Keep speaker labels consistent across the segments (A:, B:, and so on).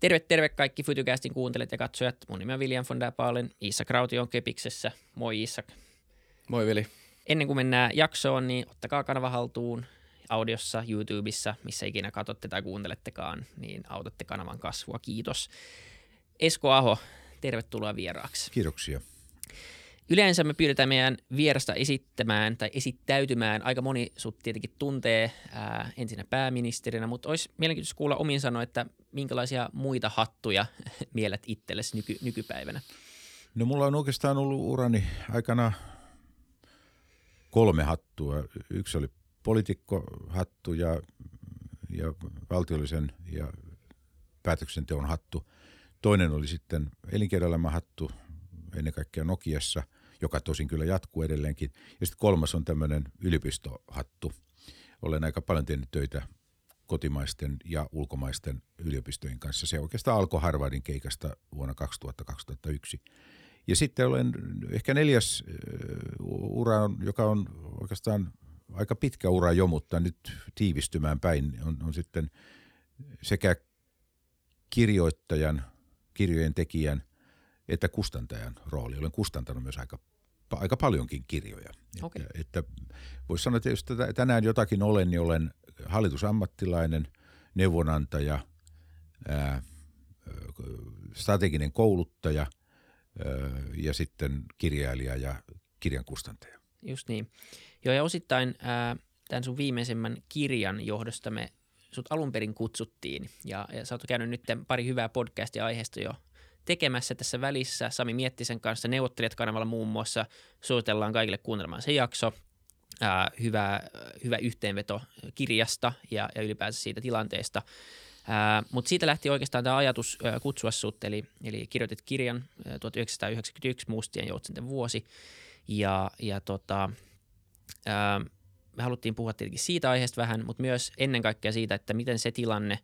A: Terve, terve kaikki Fytycastin kuuntelijat ja katsojat. Mun nimi on William von der Paalen. Iissa Krauti on Kepiksessä. Moi Iissa.
B: Moi Veli.
A: Ennen kuin mennään jaksoon, niin ottakaa kanava haltuun audiossa, YouTubessa, missä ikinä katsotte tai kuuntelettekaan, niin autatte kanavan kasvua. Kiitos. Esko Aho, tervetuloa vieraaksi.
C: Kiitoksia.
A: Yleensä me pyydetään meidän vierasta esittämään tai esittäytymään. Aika moni sut tietenkin tuntee ää, ensinnä pääministerinä, mutta olisi mielenkiintoista kuulla omin sanoa, että minkälaisia muita hattuja mielet itsellesi nyky, nykypäivänä?
C: No mulla on oikeastaan ollut urani aikana kolme hattua. Yksi oli poliitikkohattu ja, ja valtiollisen ja päätöksenteon hattu. Toinen oli sitten elinkeinoelämän hattu, ennen kaikkea Nokiassa, joka tosin kyllä jatkuu edelleenkin. Ja sitten kolmas on tämmöinen yliopistohattu. Olen aika paljon tehnyt töitä kotimaisten ja ulkomaisten yliopistojen kanssa. Se oikeastaan alkoi Harvardin keikasta vuonna 2000-2001. Ja sitten olen ehkä neljäs ura, joka on oikeastaan aika pitkä ura jo, mutta nyt tiivistymään päin, on, on sitten sekä kirjoittajan, kirjojen tekijän että kustantajan rooli. Olen kustantanut myös aika, aika paljonkin kirjoja.
A: Okay.
C: Että, että voisi sanoa, että jos tänään jotakin olen, niin olen hallitusammattilainen, neuvonantaja, ää, strateginen kouluttaja ää, ja sitten kirjailija ja kirjan kustantaja.
A: Just niin. Joo, ja osittain ää, tämän sun viimeisimmän kirjan johdosta me sut alun perin kutsuttiin. Ja, ja sä oot käynyt nyt pari hyvää podcastia aiheesta jo tekemässä tässä välissä. Sami Miettisen kanssa neuvottelijat kanavalla muun muassa. Suositellaan kaikille kuuntelemaan se jakso. Ää, hyvä, hyvä yhteenveto kirjasta ja, ja ylipäänsä siitä tilanteesta. Mutta siitä lähti oikeastaan tämä ajatus ää, kutsua sut, eli, eli kirjoitit kirjan ää, 1991 Mustien joutsenten vuosi. Ja, ja tota, ää, me haluttiin puhua tietenkin siitä aiheesta vähän, mutta myös ennen kaikkea siitä, että miten se tilanne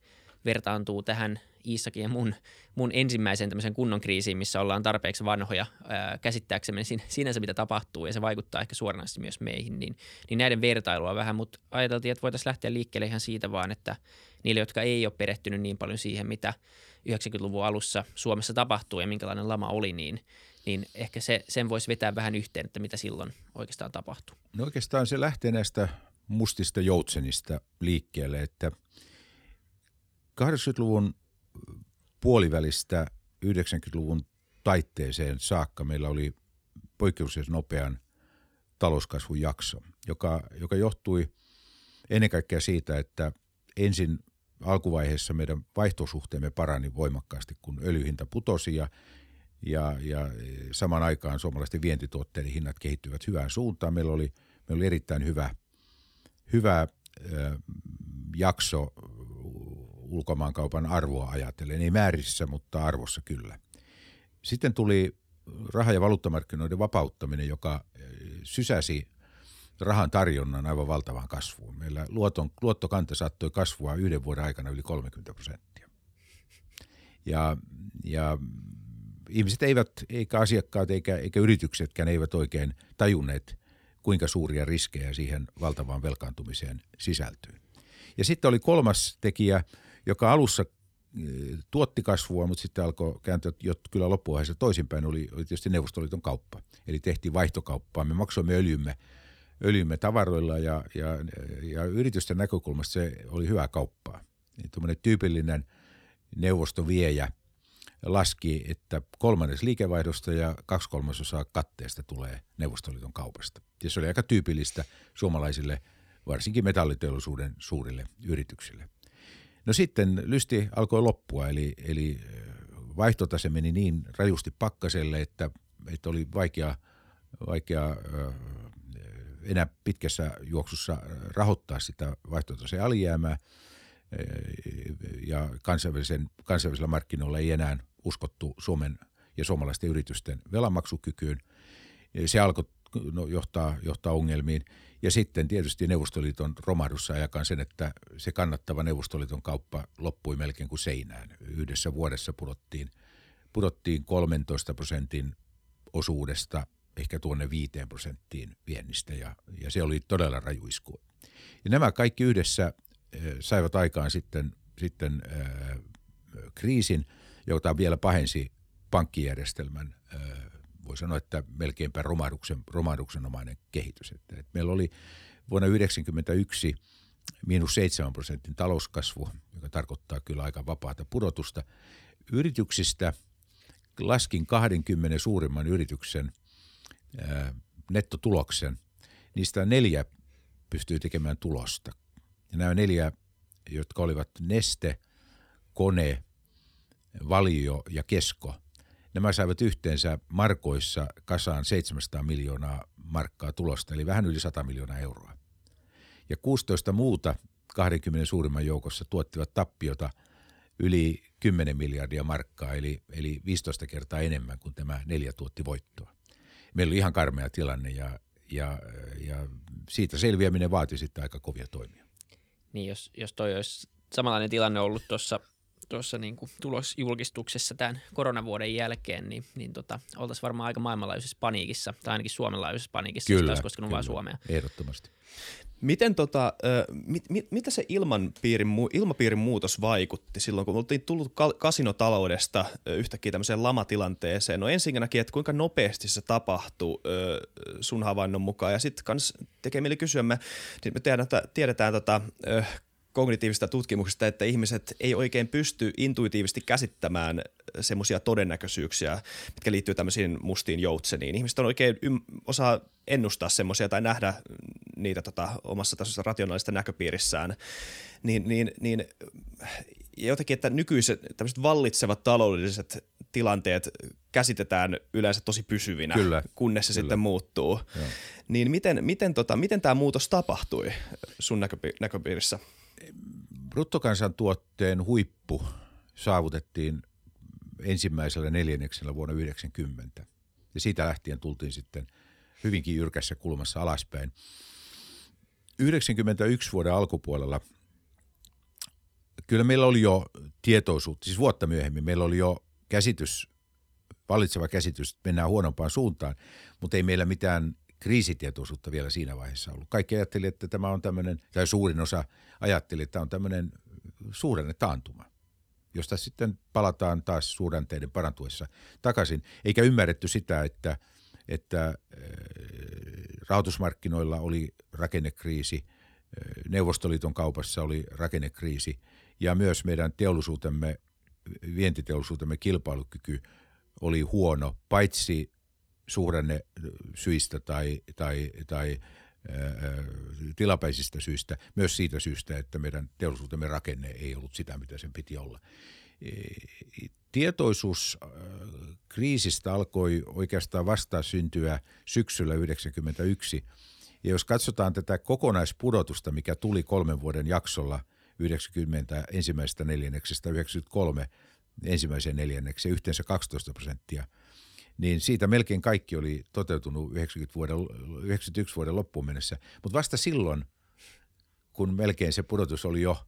A: vertaantuu tähän Iissakin ja mun, mun ensimmäiseen tämmöisen kunnon kriisiin, missä ollaan tarpeeksi vanhoja ää, käsittääksemme sinänsä mitä tapahtuu ja se vaikuttaa ehkä suoranaisesti myös meihin, niin, niin näiden vertailua vähän, mutta ajateltiin, että voitaisiin lähteä liikkeelle ihan siitä vaan, että niille, jotka ei ole perehtynyt niin paljon siihen, mitä 90-luvun alussa Suomessa tapahtuu ja minkälainen lama oli, niin, niin ehkä se, sen voisi vetää vähän yhteen, että mitä silloin oikeastaan tapahtuu.
C: No oikeastaan se lähtee näistä mustista joutsenista liikkeelle, että 80-luvun puolivälistä 90-luvun taitteeseen saakka meillä oli poikkeuksellisen nopean talouskasvun jakso, joka, joka johtui ennen kaikkea siitä, että ensin alkuvaiheessa meidän vaihtosuhteemme parani voimakkaasti, kun öljyhinta putosi ja, ja, ja saman aikaan suomalaisten vientituotteiden hinnat kehittyivät hyvään suuntaan. Meillä oli, meillä oli erittäin hyvä, hyvä äh, jakso ulkomaankaupan arvoa ajatellen. Ei määrissä, mutta arvossa kyllä. Sitten tuli raha- ja valuuttamarkkinoiden vapauttaminen, joka eh, sysäsi rahan tarjonnan aivan valtavaan kasvuun. Meillä luoton, luottokanta saattoi kasvua yhden vuoden aikana yli 30 prosenttia. Ja, ja ihmiset eivät, eikä asiakkaat eikä, eikä yrityksetkään eivät oikein tajunneet, kuinka suuria riskejä siihen valtavaan velkaantumiseen sisältyy. Ja sitten oli kolmas tekijä – joka alussa eh, tuotti kasvua, mutta sitten alkoi kääntyä jo kyllä loppuvaiheessa toisinpäin, oli, oli tietysti Neuvostoliiton kauppa. Eli tehtiin vaihtokauppaa, me maksoimme öljymme, öljymme tavaroilla ja, ja, ja yritysten näkökulmasta se oli hyvää kauppaa. Niin tuommoinen tyypillinen neuvostoviejä laski, että kolmannes liikevaihdosta ja kaksi kolmasosaa katteesta tulee Neuvostoliiton kaupasta. Ja se oli aika tyypillistä suomalaisille, varsinkin metalliteollisuuden suurille yrityksille. No sitten lysti alkoi loppua, eli, eli vaihtotase meni niin rajusti pakkaselle, että, että oli vaikea, vaikea enää pitkässä juoksussa rahoittaa sitä vaihtotaseen alijäämää ja kansainvälisen, kansainvälisellä markkinoilla ei enää uskottu Suomen ja suomalaisten yritysten velanmaksukykyyn. Se alkoi no, johtaa, johtaa ongelmiin. Ja sitten tietysti Neuvostoliiton romahdussa ajakaan sen, että se kannattava Neuvostoliiton kauppa loppui melkein kuin seinään. Yhdessä vuodessa pudottiin, pudottiin 13 prosentin osuudesta ehkä tuonne 5 prosenttiin viennistä ja, ja se oli todella raju isku. Ja nämä kaikki yhdessä äh, saivat aikaan sitten, sitten äh, kriisin, jota vielä pahensi pankkijärjestelmän, voi sanoa, että melkeinpä romahduksen, romahduksenomainen kehitys. Että, että meillä oli vuonna 1991 miinus 7 prosentin talouskasvu, joka tarkoittaa kyllä aika vapaata pudotusta. Yrityksistä laskin 20 suurimman yrityksen nettotuloksen. Niistä neljä pystyy tekemään tulosta. Ja nämä neljä, jotka olivat Neste, Kone, Valio ja Kesko, nämä saivat yhteensä markoissa kasaan 700 miljoonaa markkaa tulosta, eli vähän yli 100 miljoonaa euroa. Ja 16 muuta 20 suurimman joukossa tuottivat tappiota yli 10 miljardia markkaa, eli, eli 15 kertaa enemmän kuin tämä neljä tuotti voittoa. Meillä oli ihan karmea tilanne ja, ja, ja siitä selviäminen vaati sitten aika kovia toimia.
A: Niin, jos, jos toi olisi samanlainen tilanne ollut tuossa tuossa niin kuin tulosjulkistuksessa tämän koronavuoden jälkeen, niin, niin tota, oltaisiin varmaan aika maailmanlaajuisessa paniikissa, tai ainakin suomenlaajuisessa paniikissa,
C: kyllä,
A: jos koskenut vain Suomea.
C: Ehdottomasti.
B: Miten tota, mit, mit, mitä se ilmapiirin, ilmapiirin muutos vaikutti silloin, kun oltiin tullut kasinotaloudesta yhtäkkiä tämmöiseen lamatilanteeseen? No ensinnäkin, että kuinka nopeasti se tapahtui sun havainnon mukaan, ja sitten kans tekee mieli kysyä, me, me tiedetään, tiedetään tota, kognitiivista tutkimuksista, että ihmiset ei oikein pysty intuitiivisesti käsittämään semmoisia todennäköisyyksiä, mitkä liittyy tämmöisiin mustiin joutseniin. Ihmiset on oikein ym- osaa ennustaa semmoisia tai nähdä niitä tota, omassa tasossa rationaalista näköpiirissään. Niin, niin, niin jotenkin, että nykyiset tämmöiset vallitsevat taloudelliset tilanteet käsitetään yleensä tosi pysyvinä,
C: kyllä,
B: kunnes se
C: kyllä.
B: sitten muuttuu. Joo. Niin miten, miten, tota, miten tämä muutos tapahtui sun näköpi- näköpiirissä?
C: Bruttokansantuotteen huippu saavutettiin ensimmäisellä neljänneksellä vuonna 1990. Ja siitä lähtien tultiin sitten hyvinkin jyrkässä kulmassa alaspäin. 91 vuoden alkupuolella kyllä meillä oli jo tietoisuutta, siis vuotta myöhemmin meillä oli jo käsitys, valitseva käsitys, että mennään huonompaan suuntaan, mutta ei meillä mitään kriisitietoisuutta vielä siinä vaiheessa ollut. Kaikki ajatteli, että tämä on tämmöinen, tai suurin osa ajatteli, että tämä on tämmöinen suurenne taantuma, josta sitten palataan taas suhdanteiden parantuessa takaisin. Eikä ymmärretty sitä, että, että rahoitusmarkkinoilla oli rakennekriisi, Neuvostoliiton kaupassa oli rakennekriisi ja myös meidän teollisuutemme, vientiteollisuutemme kilpailukyky oli huono, paitsi suhdanne syistä tai, tai, tai tilapäisistä syistä, myös siitä syystä, että meidän teollisuutemme rakenne ei ollut sitä, mitä sen piti olla. E, tietoisuus kriisistä alkoi oikeastaan vasta syntyä syksyllä 1991. Ja jos katsotaan tätä kokonaispudotusta, mikä tuli kolmen vuoden jaksolla 90 ensimmäisestä neljänneksestä 93 ensimmäiseen neljännekseen yhteensä 12 prosenttia – niin siitä melkein kaikki oli toteutunut 90 vuoden, 91 vuoden loppuun mennessä. Mutta vasta silloin, kun melkein se pudotus oli jo,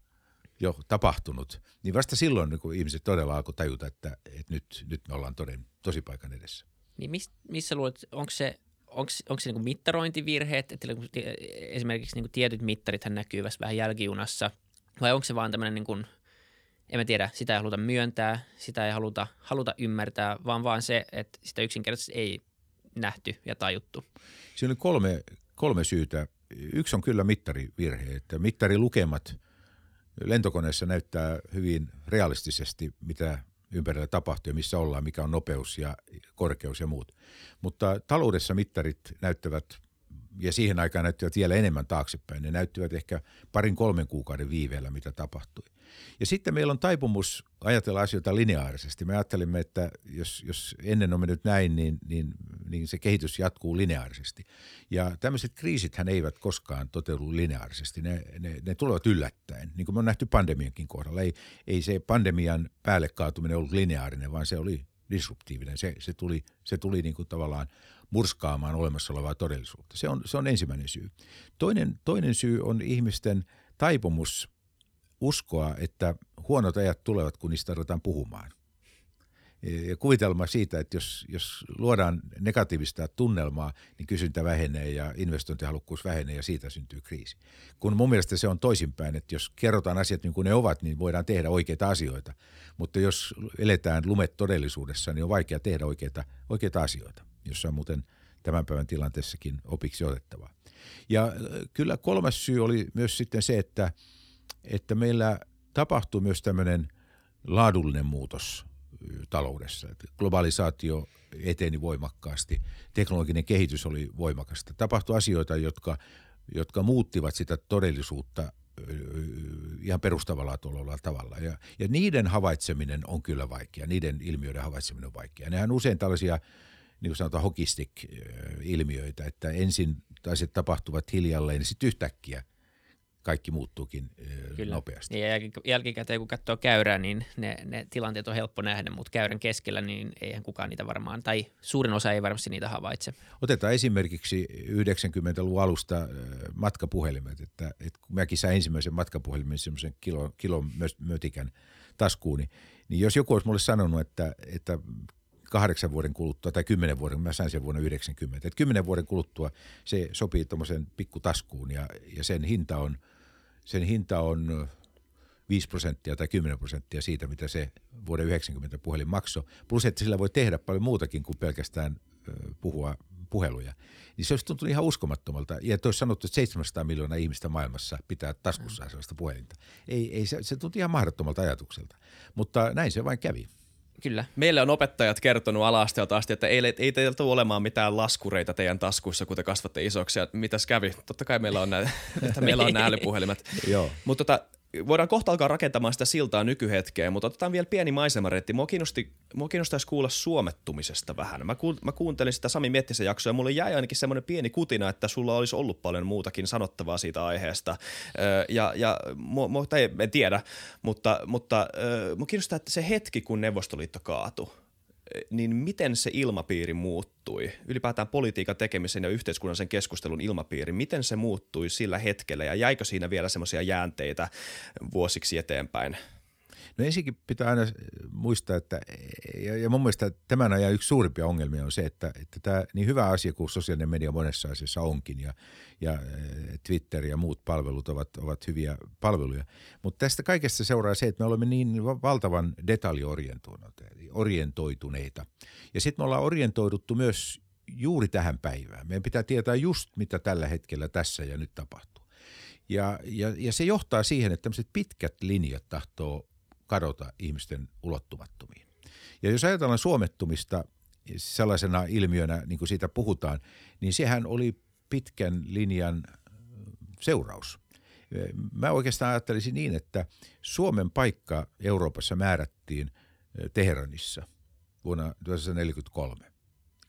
C: jo tapahtunut, niin vasta silloin niin kun ihmiset todella alkoi tajuta, että, että nyt, nyt me ollaan toden, tosi paikan edessä.
A: Niin mis, missä luulet, onko se, onko, onko se niin mittarointivirheet, että esimerkiksi niin tietyt mittarithan näkyy vähän jälkijunassa, vai onko se vaan tämmöinen niin kuin – en mä tiedä, sitä ei haluta myöntää, sitä ei haluta, haluta ymmärtää, vaan vaan se, että sitä yksinkertaisesti ei nähty ja tajuttu.
C: Siinä on kolme, kolme syytä. Yksi on kyllä mittarivirhe, että mittarilukemat lentokoneessa näyttää hyvin realistisesti, mitä ympärillä tapahtuu ja missä ollaan, mikä on nopeus ja korkeus ja muut. Mutta taloudessa mittarit näyttävät ja siihen aikaan näyttivät vielä enemmän taaksepäin. Ne näyttivät ehkä parin kolmen kuukauden viiveellä, mitä tapahtui. Ja sitten meillä on taipumus ajatella asioita lineaarisesti. Me ajattelimme, että jos, jos ennen on mennyt näin, niin, niin, niin se kehitys jatkuu lineaarisesti. Ja tämmöiset kriisithän eivät koskaan toteudu lineaarisesti. Ne, ne, ne tulevat yllättäen, niin kuin me on nähty pandemiankin kohdalla. Ei, ei se pandemian päälle kaatuminen ollut lineaarinen, vaan se oli disruptiivinen. Se, se tuli, se tuli niin kuin tavallaan murskaamaan olemassa olevaa todellisuutta. Se on, se on ensimmäinen syy. Toinen, toinen syy on ihmisten taipumus uskoa, että huonot ajat tulevat, kun niistä ruvetaan puhumaan. ja kuvitelma siitä, että jos, jos luodaan negatiivista tunnelmaa, niin kysyntä vähenee ja investointihalukkuus vähenee ja siitä syntyy kriisi. Kun mun mielestä se on toisinpäin, että jos kerrotaan asiat niin kuin ne ovat, niin voidaan tehdä oikeita asioita. Mutta jos eletään lumet todellisuudessa, niin on vaikea tehdä oikeita, oikeita asioita, jossa on muuten tämän päivän tilanteessakin opiksi otettavaa. Ja äh, kyllä kolmas syy oli myös sitten se, että, että meillä tapahtui myös tämmöinen laadullinen muutos taloudessa. Globalisaatio eteni voimakkaasti, teknologinen kehitys oli voimakasta. Tapahtui asioita, jotka, jotka muuttivat sitä todellisuutta ihan perustavalla tavalla. Ja, ja niiden havaitseminen on kyllä vaikea, niiden ilmiöiden havaitseminen on vaikea. Nehän on usein tällaisia, niin kuin sanotaan, hokistik-ilmiöitä, että ensin asiat tapahtuvat hiljalleen ja sitten yhtäkkiä – kaikki muuttuukin Kyllä. nopeasti.
A: Ja jälkikäteen kun katsoo käyrää, niin ne, ne tilanteet on helppo nähdä, mutta käyrän keskellä niin eihän kukaan niitä varmaan, tai suurin osa ei varmasti niitä havaitse.
C: Otetaan esimerkiksi 90-luvun alusta matkapuhelimet, että, että kun mäkin sain ensimmäisen matkapuhelimen semmoisen kilo, kilon mötikän taskuuni, niin jos joku olisi mulle sanonut, että, että kahdeksan vuoden kuluttua tai kymmenen vuoden, mä sain sen vuonna 90, että kymmenen vuoden kuluttua se sopii tuommoisen pikkutaskuun ja, ja sen hinta on – sen hinta on 5 prosenttia tai 10 prosenttia siitä, mitä se vuoden 90 puhelin maksoi. Plus, että sillä voi tehdä paljon muutakin kuin pelkästään puhua puheluja. Niin se olisi tuntunut ihan uskomattomalta. Ja että olisi sanottu, että 700 miljoonaa ihmistä maailmassa pitää taskussa sellaista puhelinta. Ei, ei se, se tuntui ihan mahdottomalta ajatukselta. Mutta näin se vain kävi.
B: Kyllä. Meille on opettajat kertonut ala-asteelta asti, että ei, ei teillä tule olemaan mitään laskureita teidän taskuissa, kun te kasvatte isoksi. Ja mitäs kävi? Totta kai meillä on, nämä, että meillä on nämä älypuhelimet.
C: Joo.
B: Mutta tota, voidaan kohta alkaa rakentamaan sitä siltaa nykyhetkeen, mutta otetaan vielä pieni maisemaretti. Mua, kiinnosti, mua kiinnostaisi kuulla suomettumisesta vähän. Mä, ku, mä kuuntelin sitä Sami Miettisen jaksoa ja mulle jäi ainakin semmoinen pieni kutina, että sulla olisi ollut paljon muutakin sanottavaa siitä aiheesta. Öö, ja, ja mua, mua, tai en tiedä, mutta, mutta öö, mua kiinnostaa, että se hetki, kun Neuvostoliitto kaatui, niin miten se ilmapiiri muuttui, ylipäätään politiikan tekemisen ja yhteiskunnallisen keskustelun ilmapiiri, miten se muuttui sillä hetkellä ja jäikö siinä vielä semmoisia jäänteitä vuosiksi eteenpäin?
C: No ensinnäkin pitää aina muistaa, että ja, ja mun mielestä tämän ajan yksi suurimpia ongelmia on se, että, että tämä niin hyvä asia kuin sosiaalinen media monessa asiassa onkin ja, ja eh, Twitter ja muut palvelut ovat, ovat hyviä palveluja. Mutta tästä kaikesta seuraa se, että me olemme niin valtavan detaljorientoituneita. Ja sitten me ollaan orientoiduttu myös juuri tähän päivään. Meidän pitää tietää just, mitä tällä hetkellä tässä ja nyt tapahtuu. Ja, ja, ja se johtaa siihen, että tämmöiset pitkät linjat tahtoo kadota ihmisten ulottumattomiin. Ja jos ajatellaan suomettumista sellaisena ilmiönä, niin kuin siitä puhutaan, niin sehän oli pitkän linjan seuraus. Mä oikeastaan ajattelisin niin, että Suomen paikka Euroopassa määrättiin Teheranissa vuonna 1943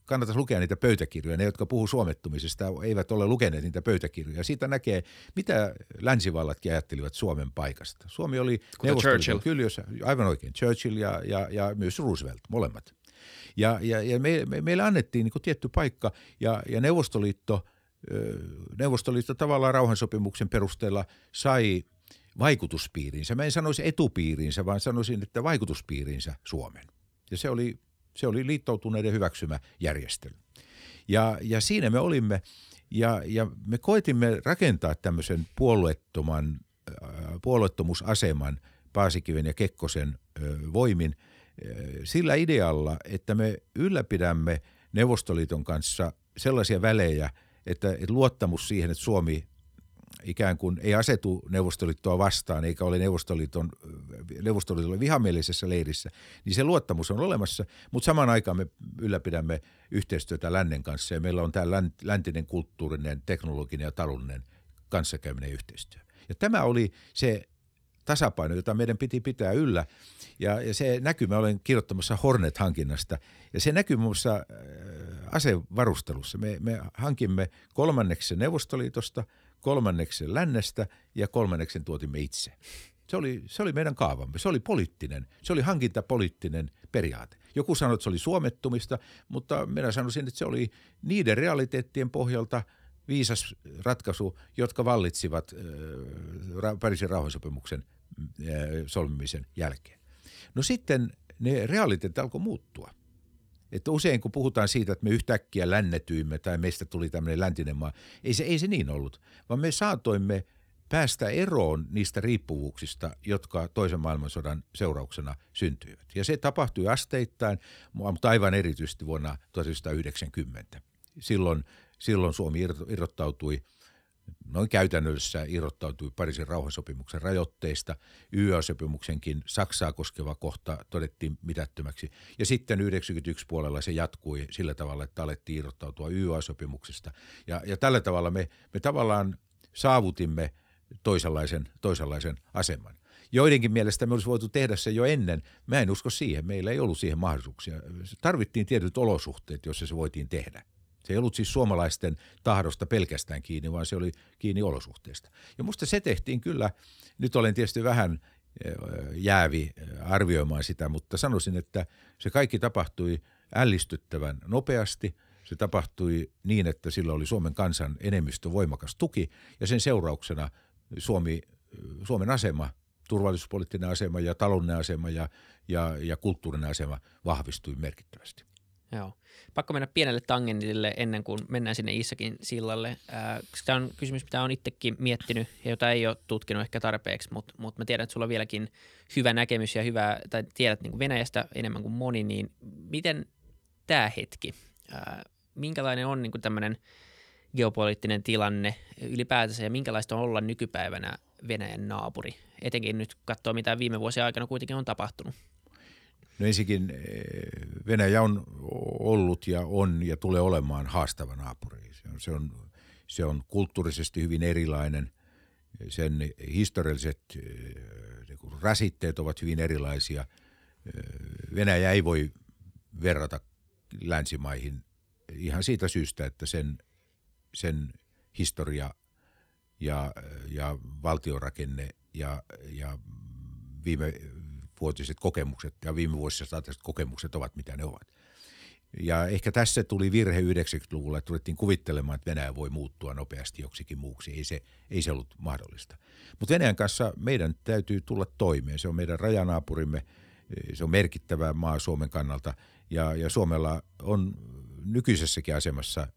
C: kannattaisi lukea niitä pöytäkirjoja. Ne, jotka puhuu suomettumisesta, eivät ole lukeneet niitä pöytäkirjoja. Siitä näkee, mitä länsivallatkin ajattelivat Suomen paikasta. Suomi oli
B: Churchill.
C: Kyllä, aivan oikein. Churchill ja, ja, ja myös Roosevelt, molemmat. Ja, ja, ja me, me, meille annettiin niin tietty paikka ja, ja Neuvostoliitto, Neuvostoliitto tavallaan rauhansopimuksen perusteella sai vaikutuspiiriinsä. Mä en sanoisi etupiiriinsä, vaan sanoisin, että vaikutuspiiriinsä Suomen. Ja se oli se oli liittoutuneiden hyväksymä järjestely. Ja, ja siinä me olimme ja, ja me koitimme rakentaa tämmöisen puolueettoman, äh, puolueettomuusaseman Paasikiven ja Kekkosen voimin äh, sillä idealla, että me ylläpidämme Neuvostoliiton kanssa sellaisia välejä, että, että luottamus siihen, että Suomi ikään kuin ei asetu Neuvostoliittoa vastaan eikä ole Neuvostoliiton, Neuvostoliiton vihamielisessä leirissä, niin se luottamus on olemassa, mutta samaan aikaan me ylläpidämme yhteistyötä lännen kanssa ja meillä on tämä läntinen kulttuurinen, teknologinen ja taloudellinen kanssakäyminen yhteistyö. Ja tämä oli se tasapaino, jota meidän piti pitää yllä. Ja, ja se näkyy, mä olen kirjoittamassa Hornet-hankinnasta, ja se näkyy muun muassa äh, asevarustelussa. Me, me hankimme kolmanneksi Neuvostoliitosta – kolmanneksen lännestä ja kolmanneksen tuotimme itse. Se oli, se oli meidän kaavamme. Se oli poliittinen, se oli hankintapoliittinen periaate. Joku sanoi, että se oli suomettumista, mutta minä sanoisin, että se oli niiden realiteettien pohjalta viisas ratkaisu, jotka vallitsivat äh, Pariisin rauhansopimuksen äh, solmimisen jälkeen. No sitten ne realiteetit alkoi muuttua. Että usein kun puhutaan siitä, että me yhtäkkiä lännetyimme tai meistä tuli tämmöinen läntinen maa, ei se, ei se niin ollut, vaan me saatoimme päästä eroon niistä riippuvuuksista, jotka toisen maailmansodan seurauksena syntyivät. Ja se tapahtui asteittain, mutta aivan erityisesti vuonna 1990. Silloin, silloin Suomi irrottautui – noin käytännössä irrottautui Pariisin rauhansopimuksen rajoitteista. YA-sopimuksenkin Saksaa koskeva kohta todettiin mitättömäksi. Ja sitten 91 puolella se jatkui sillä tavalla, että alettiin irrottautua YA-sopimuksesta. Ja, ja tällä tavalla me, me tavallaan saavutimme toisenlaisen, toisenlaisen aseman. Joidenkin mielestä me olisi voitu tehdä se jo ennen. Mä en usko siihen. Meillä ei ollut siihen mahdollisuuksia. Tarvittiin tietyt olosuhteet, joissa se voitiin tehdä. Se ei ollut siis suomalaisten tahdosta pelkästään kiinni, vaan se oli kiinni olosuhteista. Ja musta se tehtiin kyllä, nyt olen tietysti vähän eh, jäävi eh, arvioimaan sitä, mutta sanoisin, että se kaikki tapahtui ällistyttävän nopeasti. Se tapahtui niin, että sillä oli Suomen kansan enemmistö voimakas tuki ja sen seurauksena Suomi, eh, Suomen asema, turvallisuuspoliittinen asema ja taloudellinen asema ja, ja, ja kulttuurinen asema vahvistui merkittävästi.
A: Joo. Pakko mennä pienelle tangentille ennen kuin mennään sinne Issakin sillalle. Tämä on kysymys, mitä olen itsekin miettinyt ja jota ei ole tutkinut ehkä tarpeeksi, mutta, mutta mä tiedän, että sulla on vieläkin hyvä näkemys ja hyvä, tai tiedät niin kuin Venäjästä enemmän kuin moni, niin miten tämä hetki, minkälainen on niin kuin tämmöinen geopoliittinen tilanne ylipäätänsä ja minkälaista on olla nykypäivänä Venäjän naapuri? Etenkin nyt katsoa, mitä viime vuosien aikana kuitenkin on tapahtunut.
C: No ensinnäkin eh, Venäjä on ollut ja on ja tulee olemaan haastava naapuri. Se on, se on, se on kulttuurisesti hyvin erilainen. Sen historialliset eh, niin rasitteet ovat hyvin erilaisia. Eh, Venäjä ei voi verrata länsimaihin ihan siitä syystä, että sen, sen historia ja, ja valtiorakenne ja, ja viime vuotiset kokemukset ja viime vuosissa saataiset kokemukset ovat mitä ne ovat. Ja ehkä tässä tuli virhe 90-luvulla, että tulettiin kuvittelemaan, että Venäjä voi muuttua nopeasti joksikin muuksi. Ei se, ei se ollut mahdollista. Mutta Venäjän kanssa meidän täytyy tulla toimeen. Se on meidän rajanaapurimme, se on merkittävä maa Suomen kannalta ja, ja Suomella on nykyisessäkin asemassa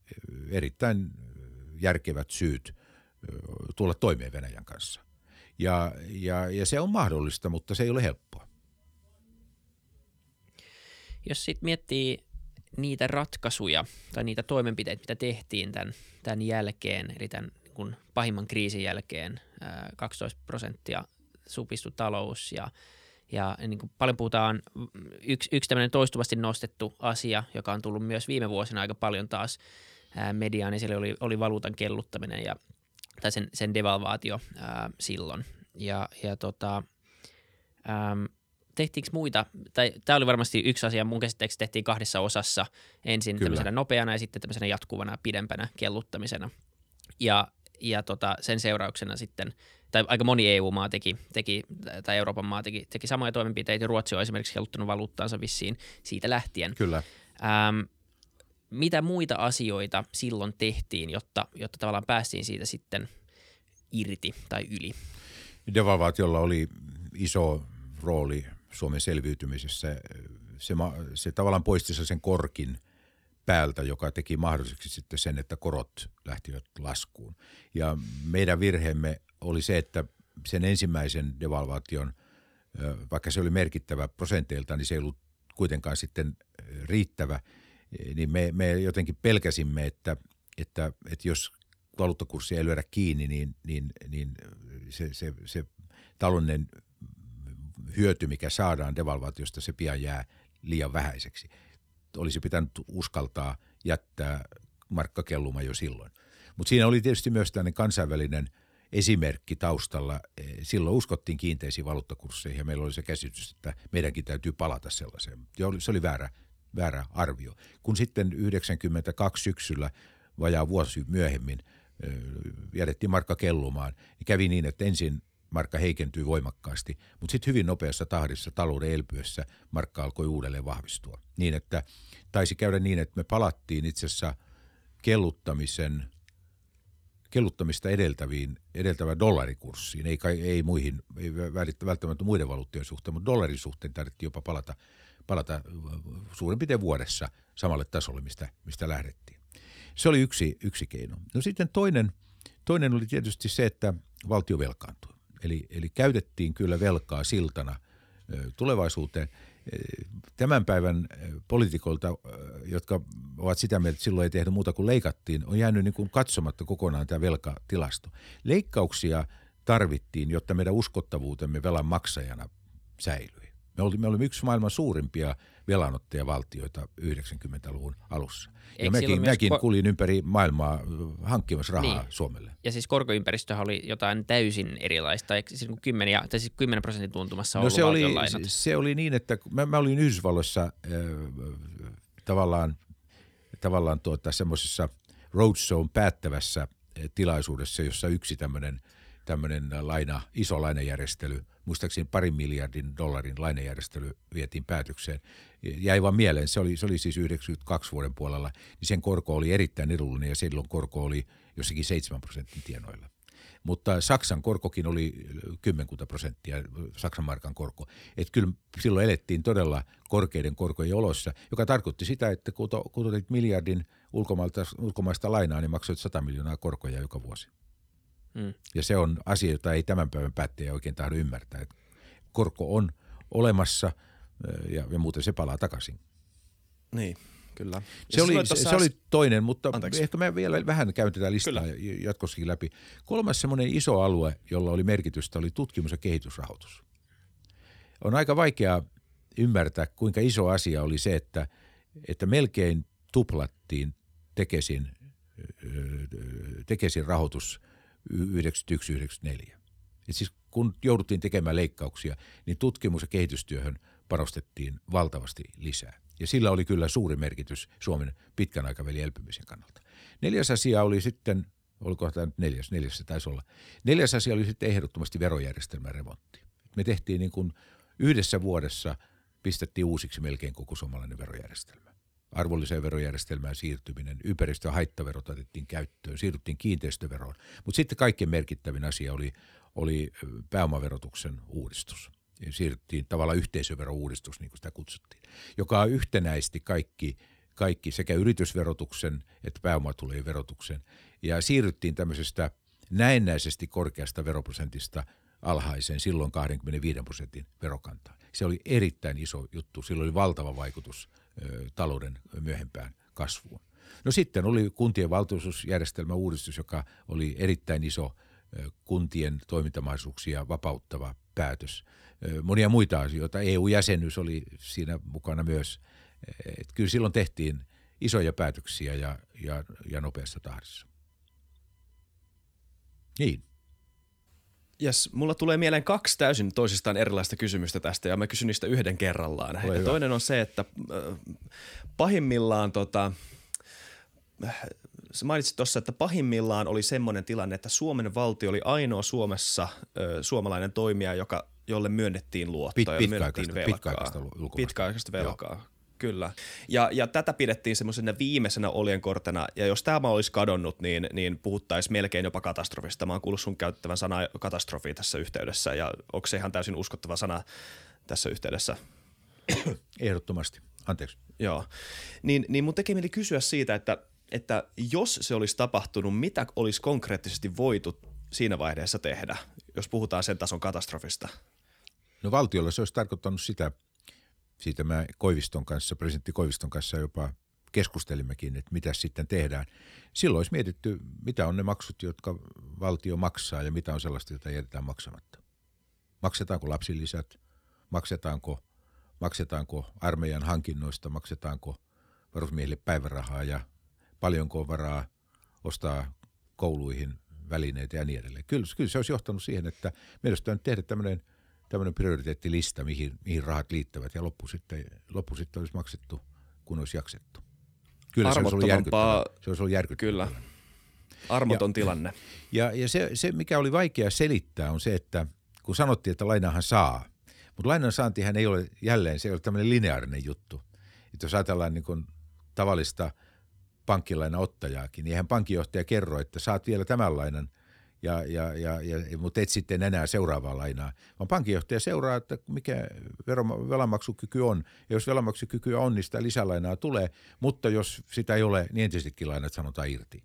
C: erittäin järkevät syyt tulla toimeen Venäjän kanssa. Ja, ja, ja se on mahdollista, mutta se ei ole helppoa.
A: Jos sitten miettii niitä ratkaisuja tai niitä toimenpiteitä, mitä tehtiin tämän, tämän jälkeen, eli tämän kun pahimman kriisin jälkeen, 12 prosenttia supistu talous ja, ja niin kuin paljon puhutaan, yksi, yksi tämmöinen toistuvasti nostettu asia, joka on tullut myös viime vuosina aika paljon taas mediaan, niin siellä oli, oli valuutan kelluttaminen ja, tai sen, sen devalvaatio ää, silloin. Ja, ja tota, äm, tehtiinkö muita, tai tämä oli varmasti yksi asia, mun käsitteeksi tehtiin kahdessa osassa, ensin Kyllä. tämmöisenä nopeana ja sitten tämmöisenä jatkuvana pidempänä kelluttamisena. Ja, ja tota, sen seurauksena sitten, tai aika moni EU-maa teki, teki tai Euroopan maa teki, teki samoja toimenpiteitä, Ruotsi on esimerkiksi kelluttanut valuuttaansa vissiin siitä lähtien.
C: Kyllä.
A: Ähm, mitä muita asioita silloin tehtiin, jotta, jotta tavallaan päästiin siitä sitten irti tai yli?
C: Devalvaatiolla oli iso rooli Suomen selviytymisessä. Se, se tavallaan poisti sen korkin päältä, joka teki mahdolliseksi sitten sen, että korot lähtivät laskuun. Ja meidän virheemme oli se, että sen ensimmäisen devalvaation, vaikka se oli merkittävä prosenteilta, niin se ei ollut kuitenkaan sitten riittävä. Niin me, me jotenkin pelkäsimme, että, että, että jos valuuttakurssia ei lyödä kiinni, niin, niin, niin se, se, se taloudellinen hyöty, mikä saadaan devalvaatiosta, se pian jää liian vähäiseksi. Olisi pitänyt uskaltaa jättää markka kelluma jo silloin. Mutta siinä oli tietysti myös tällainen kansainvälinen esimerkki taustalla. Silloin uskottiin kiinteisiin valuuttakursseihin ja meillä oli se käsitys, että meidänkin täytyy palata sellaiseen. Se oli väärä, väärä arvio. Kun sitten 92 syksyllä, vajaa vuosi myöhemmin, jätettiin markka kellumaan, niin kävi niin, että ensin markka heikentyi voimakkaasti, mutta sitten hyvin nopeassa tahdissa talouden elpyessä markka alkoi uudelleen vahvistua. Niin, että taisi käydä niin, että me palattiin itse asiassa kelluttamisen, kelluttamista edeltäviin, edeltävään dollarikurssiin, ei, ei muihin, ei välttämättä muiden valuuttien suhteen, mutta dollarin suhteen tarvittiin jopa palata, palata suurin piirtein vuodessa samalle tasolle, mistä, mistä lähdettiin. Se oli yksi, yksi keino. No sitten toinen, toinen oli tietysti se, että valtio velkaantui. Eli, eli käytettiin kyllä velkaa siltana tulevaisuuteen. Tämän päivän poliitikoilta, jotka ovat sitä mieltä, että silloin ei tehdä muuta kuin leikattiin, on jäänyt niin kuin katsomatta kokonaan tämä velkatilasto. Leikkauksia tarvittiin, jotta meidän uskottavuutemme velan maksajana säilyi. Me olimme, me olimme yksi maailman suurimpia velanottajavaltioita 90-luvun alussa. Eikö ja mäkin, mäkin ko- kuljin ympäri maailmaa hankkimassa rahaa niin. Suomelle.
A: Ja siis korkoympäristöhän oli jotain täysin erilaista, eikö siis 10, tai siis 10 prosentin tuntumassa no
C: se oli, se oli niin, että mä, mä olin Yhdysvalloissa äh, tavallaan, tavallaan tuota, semmoisessa roadshown päättävässä tilaisuudessa, jossa yksi tämmöinen – tämmöinen laina, iso lainajärjestely, muistaakseni parin miljardin dollarin lainajärjestely vietiin päätökseen. Jäi vaan mieleen, se oli, se oli siis 92 vuoden puolella, niin sen korko oli erittäin edullinen ja silloin korko oli jossakin 7 prosentin tienoilla. Mutta Saksan korkokin oli kymmenkunta prosenttia, Saksan markan korko. Et kyllä silloin elettiin todella korkeiden korkojen olossa, joka tarkoitti sitä, että kun otit miljardin ulkomaista, lainaa, niin maksoit 100 miljoonaa korkoja joka vuosi. Mm. Ja se on asia, jota ei tämän päivän päättäjä oikein tahdo ymmärtää. Että korko on olemassa ja, ja muuten se palaa takaisin.
B: Niin, kyllä.
C: Se oli, se, se oli toinen, mutta Anteeksi. ehkä me vielä vähän käyn tätä listaa kyllä. jatkossakin läpi. Kolmas semmoinen iso alue, jolla oli merkitystä, oli tutkimus- ja kehitysrahoitus. On aika vaikea ymmärtää, kuinka iso asia oli se, että, että melkein tuplattiin Tekesin, Tekesin rahoitus – 91-94. Et siis kun jouduttiin tekemään leikkauksia, niin tutkimus- ja kehitystyöhön panostettiin valtavasti lisää. Ja sillä oli kyllä suuri merkitys Suomen pitkän aikavälin elpymisen kannalta. Neljäs asia oli sitten, oliko tämä nyt neljäs, neljäs se taisi olla. Neljäs asia oli sitten ehdottomasti verojärjestelmän remontti. Me tehtiin niin kuin yhdessä vuodessa, pistettiin uusiksi melkein koko suomalainen verojärjestelmä arvonlisäverojärjestelmään siirtyminen, ympäristö- ja haittaverot otettiin käyttöön, siirryttiin kiinteistöveroon. Mutta sitten kaikkein merkittävin asia oli, oli pääomaverotuksen uudistus. Siirryttiin tavallaan yhteisöverouudistus, niin kuin sitä kutsuttiin, joka yhtenäisti kaikki, kaikki sekä yritysverotuksen että pääomatulojen verotuksen. Ja siirryttiin tämmöisestä näennäisesti korkeasta veroprosentista alhaiseen silloin 25 prosentin verokantaan. Se oli erittäin iso juttu, sillä oli valtava vaikutus – talouden myöhempään kasvuun. No sitten oli kuntien valtuutusjärjestelmä uudistus, joka oli erittäin iso kuntien toimintamahdollisuuksia vapauttava päätös. Monia muita asioita. EU-jäsenyys oli siinä mukana myös. Et kyllä silloin tehtiin isoja päätöksiä ja, ja, ja nopeassa tahdissa. Niin.
B: Yes, mulla tulee mieleen kaksi täysin toisistaan erilaista kysymystä tästä ja mä kysyn niistä yhden kerrallaan. ja toinen on se, että äh, pahimmillaan tota, sä mainitsit tuossa, että pahimmillaan oli semmoinen tilanne, että Suomen valtio oli ainoa Suomessa ö, suomalainen toimija, joka, jolle myönnettiin luottoa.
C: Pit, pitkäaikaista, velkaa. pitkäaikaista,
B: pitkäaikaista velkaa. Kyllä. Ja, ja tätä pidettiin semmoisena viimeisenä oljenkortena, ja jos tämä olisi kadonnut, niin, niin puhuttaisiin melkein jopa katastrofista. Mä oon kuullut sun käyttävän sanaa katastrofi tässä yhteydessä, ja onko se ihan täysin uskottava sana tässä yhteydessä?
C: Ehdottomasti. Anteeksi.
B: Joo. Niin, niin mun tekee mieli kysyä siitä, että, että jos se olisi tapahtunut, mitä olisi konkreettisesti voitu siinä vaiheessa tehdä, jos puhutaan sen tason katastrofista?
C: No valtiolla se olisi tarkoittanut sitä, siitä mä Koiviston kanssa, presidentti Koiviston kanssa jopa keskustelimmekin, että mitä sitten tehdään. Silloin olisi mietitty, mitä on ne maksut, jotka valtio maksaa ja mitä on sellaista, jota jätetään maksamatta. Maksetaanko lapsilisät, maksetaanko, maksetaanko armeijan hankinnoista, maksetaanko varusmiehille päivärahaa ja paljonko on varaa ostaa kouluihin välineitä ja niin edelleen. Kyllä, kyllä se olisi johtanut siihen, että meidän on tehdä tämmöinen – tämmöinen prioriteettilista, mihin, mihin rahat liittävät ja loppu sitten, loppu sitten olisi maksettu, kun olisi jaksettu. Kyllä se olisi ollut järkyttävä. Se olisi ollut järkyttävä.
B: Kyllä. Armoton
C: ja,
B: tilanne.
C: Ja, ja se, se, mikä oli vaikea selittää, on se, että kun sanottiin, että lainahan saa, mutta lainan saantihan ei ole jälleen, se ei ole tämmöinen lineaarinen juttu. Että jos ajatellaan niin kuin tavallista pankkilaina ottajaakin, niin eihän pankinjohtaja kerro, että saat vielä tämän lainan – ja, ja, ja, ja, mutta et sitten enää seuraavaa lainaa. Vaan pankinjohtaja seuraa, että mikä velanmaksukyky on. Ja jos velanmaksukykyä on, niin sitä lisälainaa tulee, mutta jos sitä ei ole, niin entisetkin lainat sanotaan irti.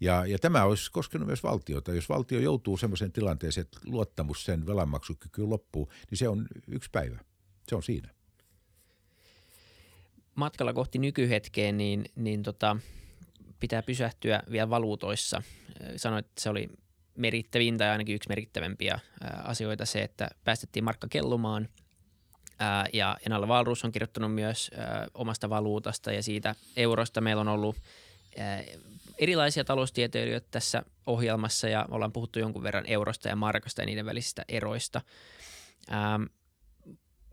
C: Ja, ja tämä olisi koskenut myös valtiota. Jos valtio joutuu sellaiseen tilanteeseen, että luottamus sen velanmaksukykyyn loppuu, niin se on yksi päivä. Se on siinä.
A: Matkalla kohti nykyhetkeen, niin, niin tota, pitää pysähtyä vielä valuutoissa. Sanoit, että se oli merkittävin tai ainakin yksi merkittävämpiä asioita se, että päästettiin markka kellumaan. ja Enalla Valrus on kirjoittanut myös omasta valuutasta ja siitä eurosta meillä on ollut erilaisia taloustieteilijöitä tässä ohjelmassa ja ollaan puhuttu jonkun verran eurosta ja markasta ja niiden välisistä eroista.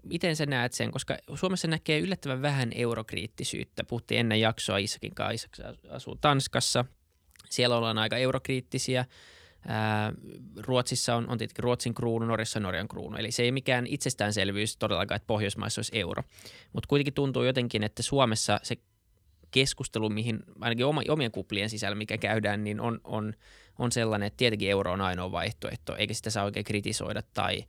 A: Miten sä näet sen, koska Suomessa näkee yllättävän vähän eurokriittisyyttä. Puhuttiin ennen jaksoa Isakin kanssa, Isak asuu Tanskassa. Siellä ollaan aika eurokriittisiä. Ruotsissa on, on tietenkin Ruotsin kruunu, Norjassa Norjan kruunu. Eli se ei mikään itsestäänselvyys todellakaan, että Pohjoismaissa olisi euro. Mutta kuitenkin tuntuu jotenkin, että Suomessa se keskustelu, mihin ainakin omien kuplien sisällä, mikä käydään, niin on, on, on sellainen, että tietenkin euro on ainoa vaihtoehto, eikä sitä saa oikein kritisoida tai,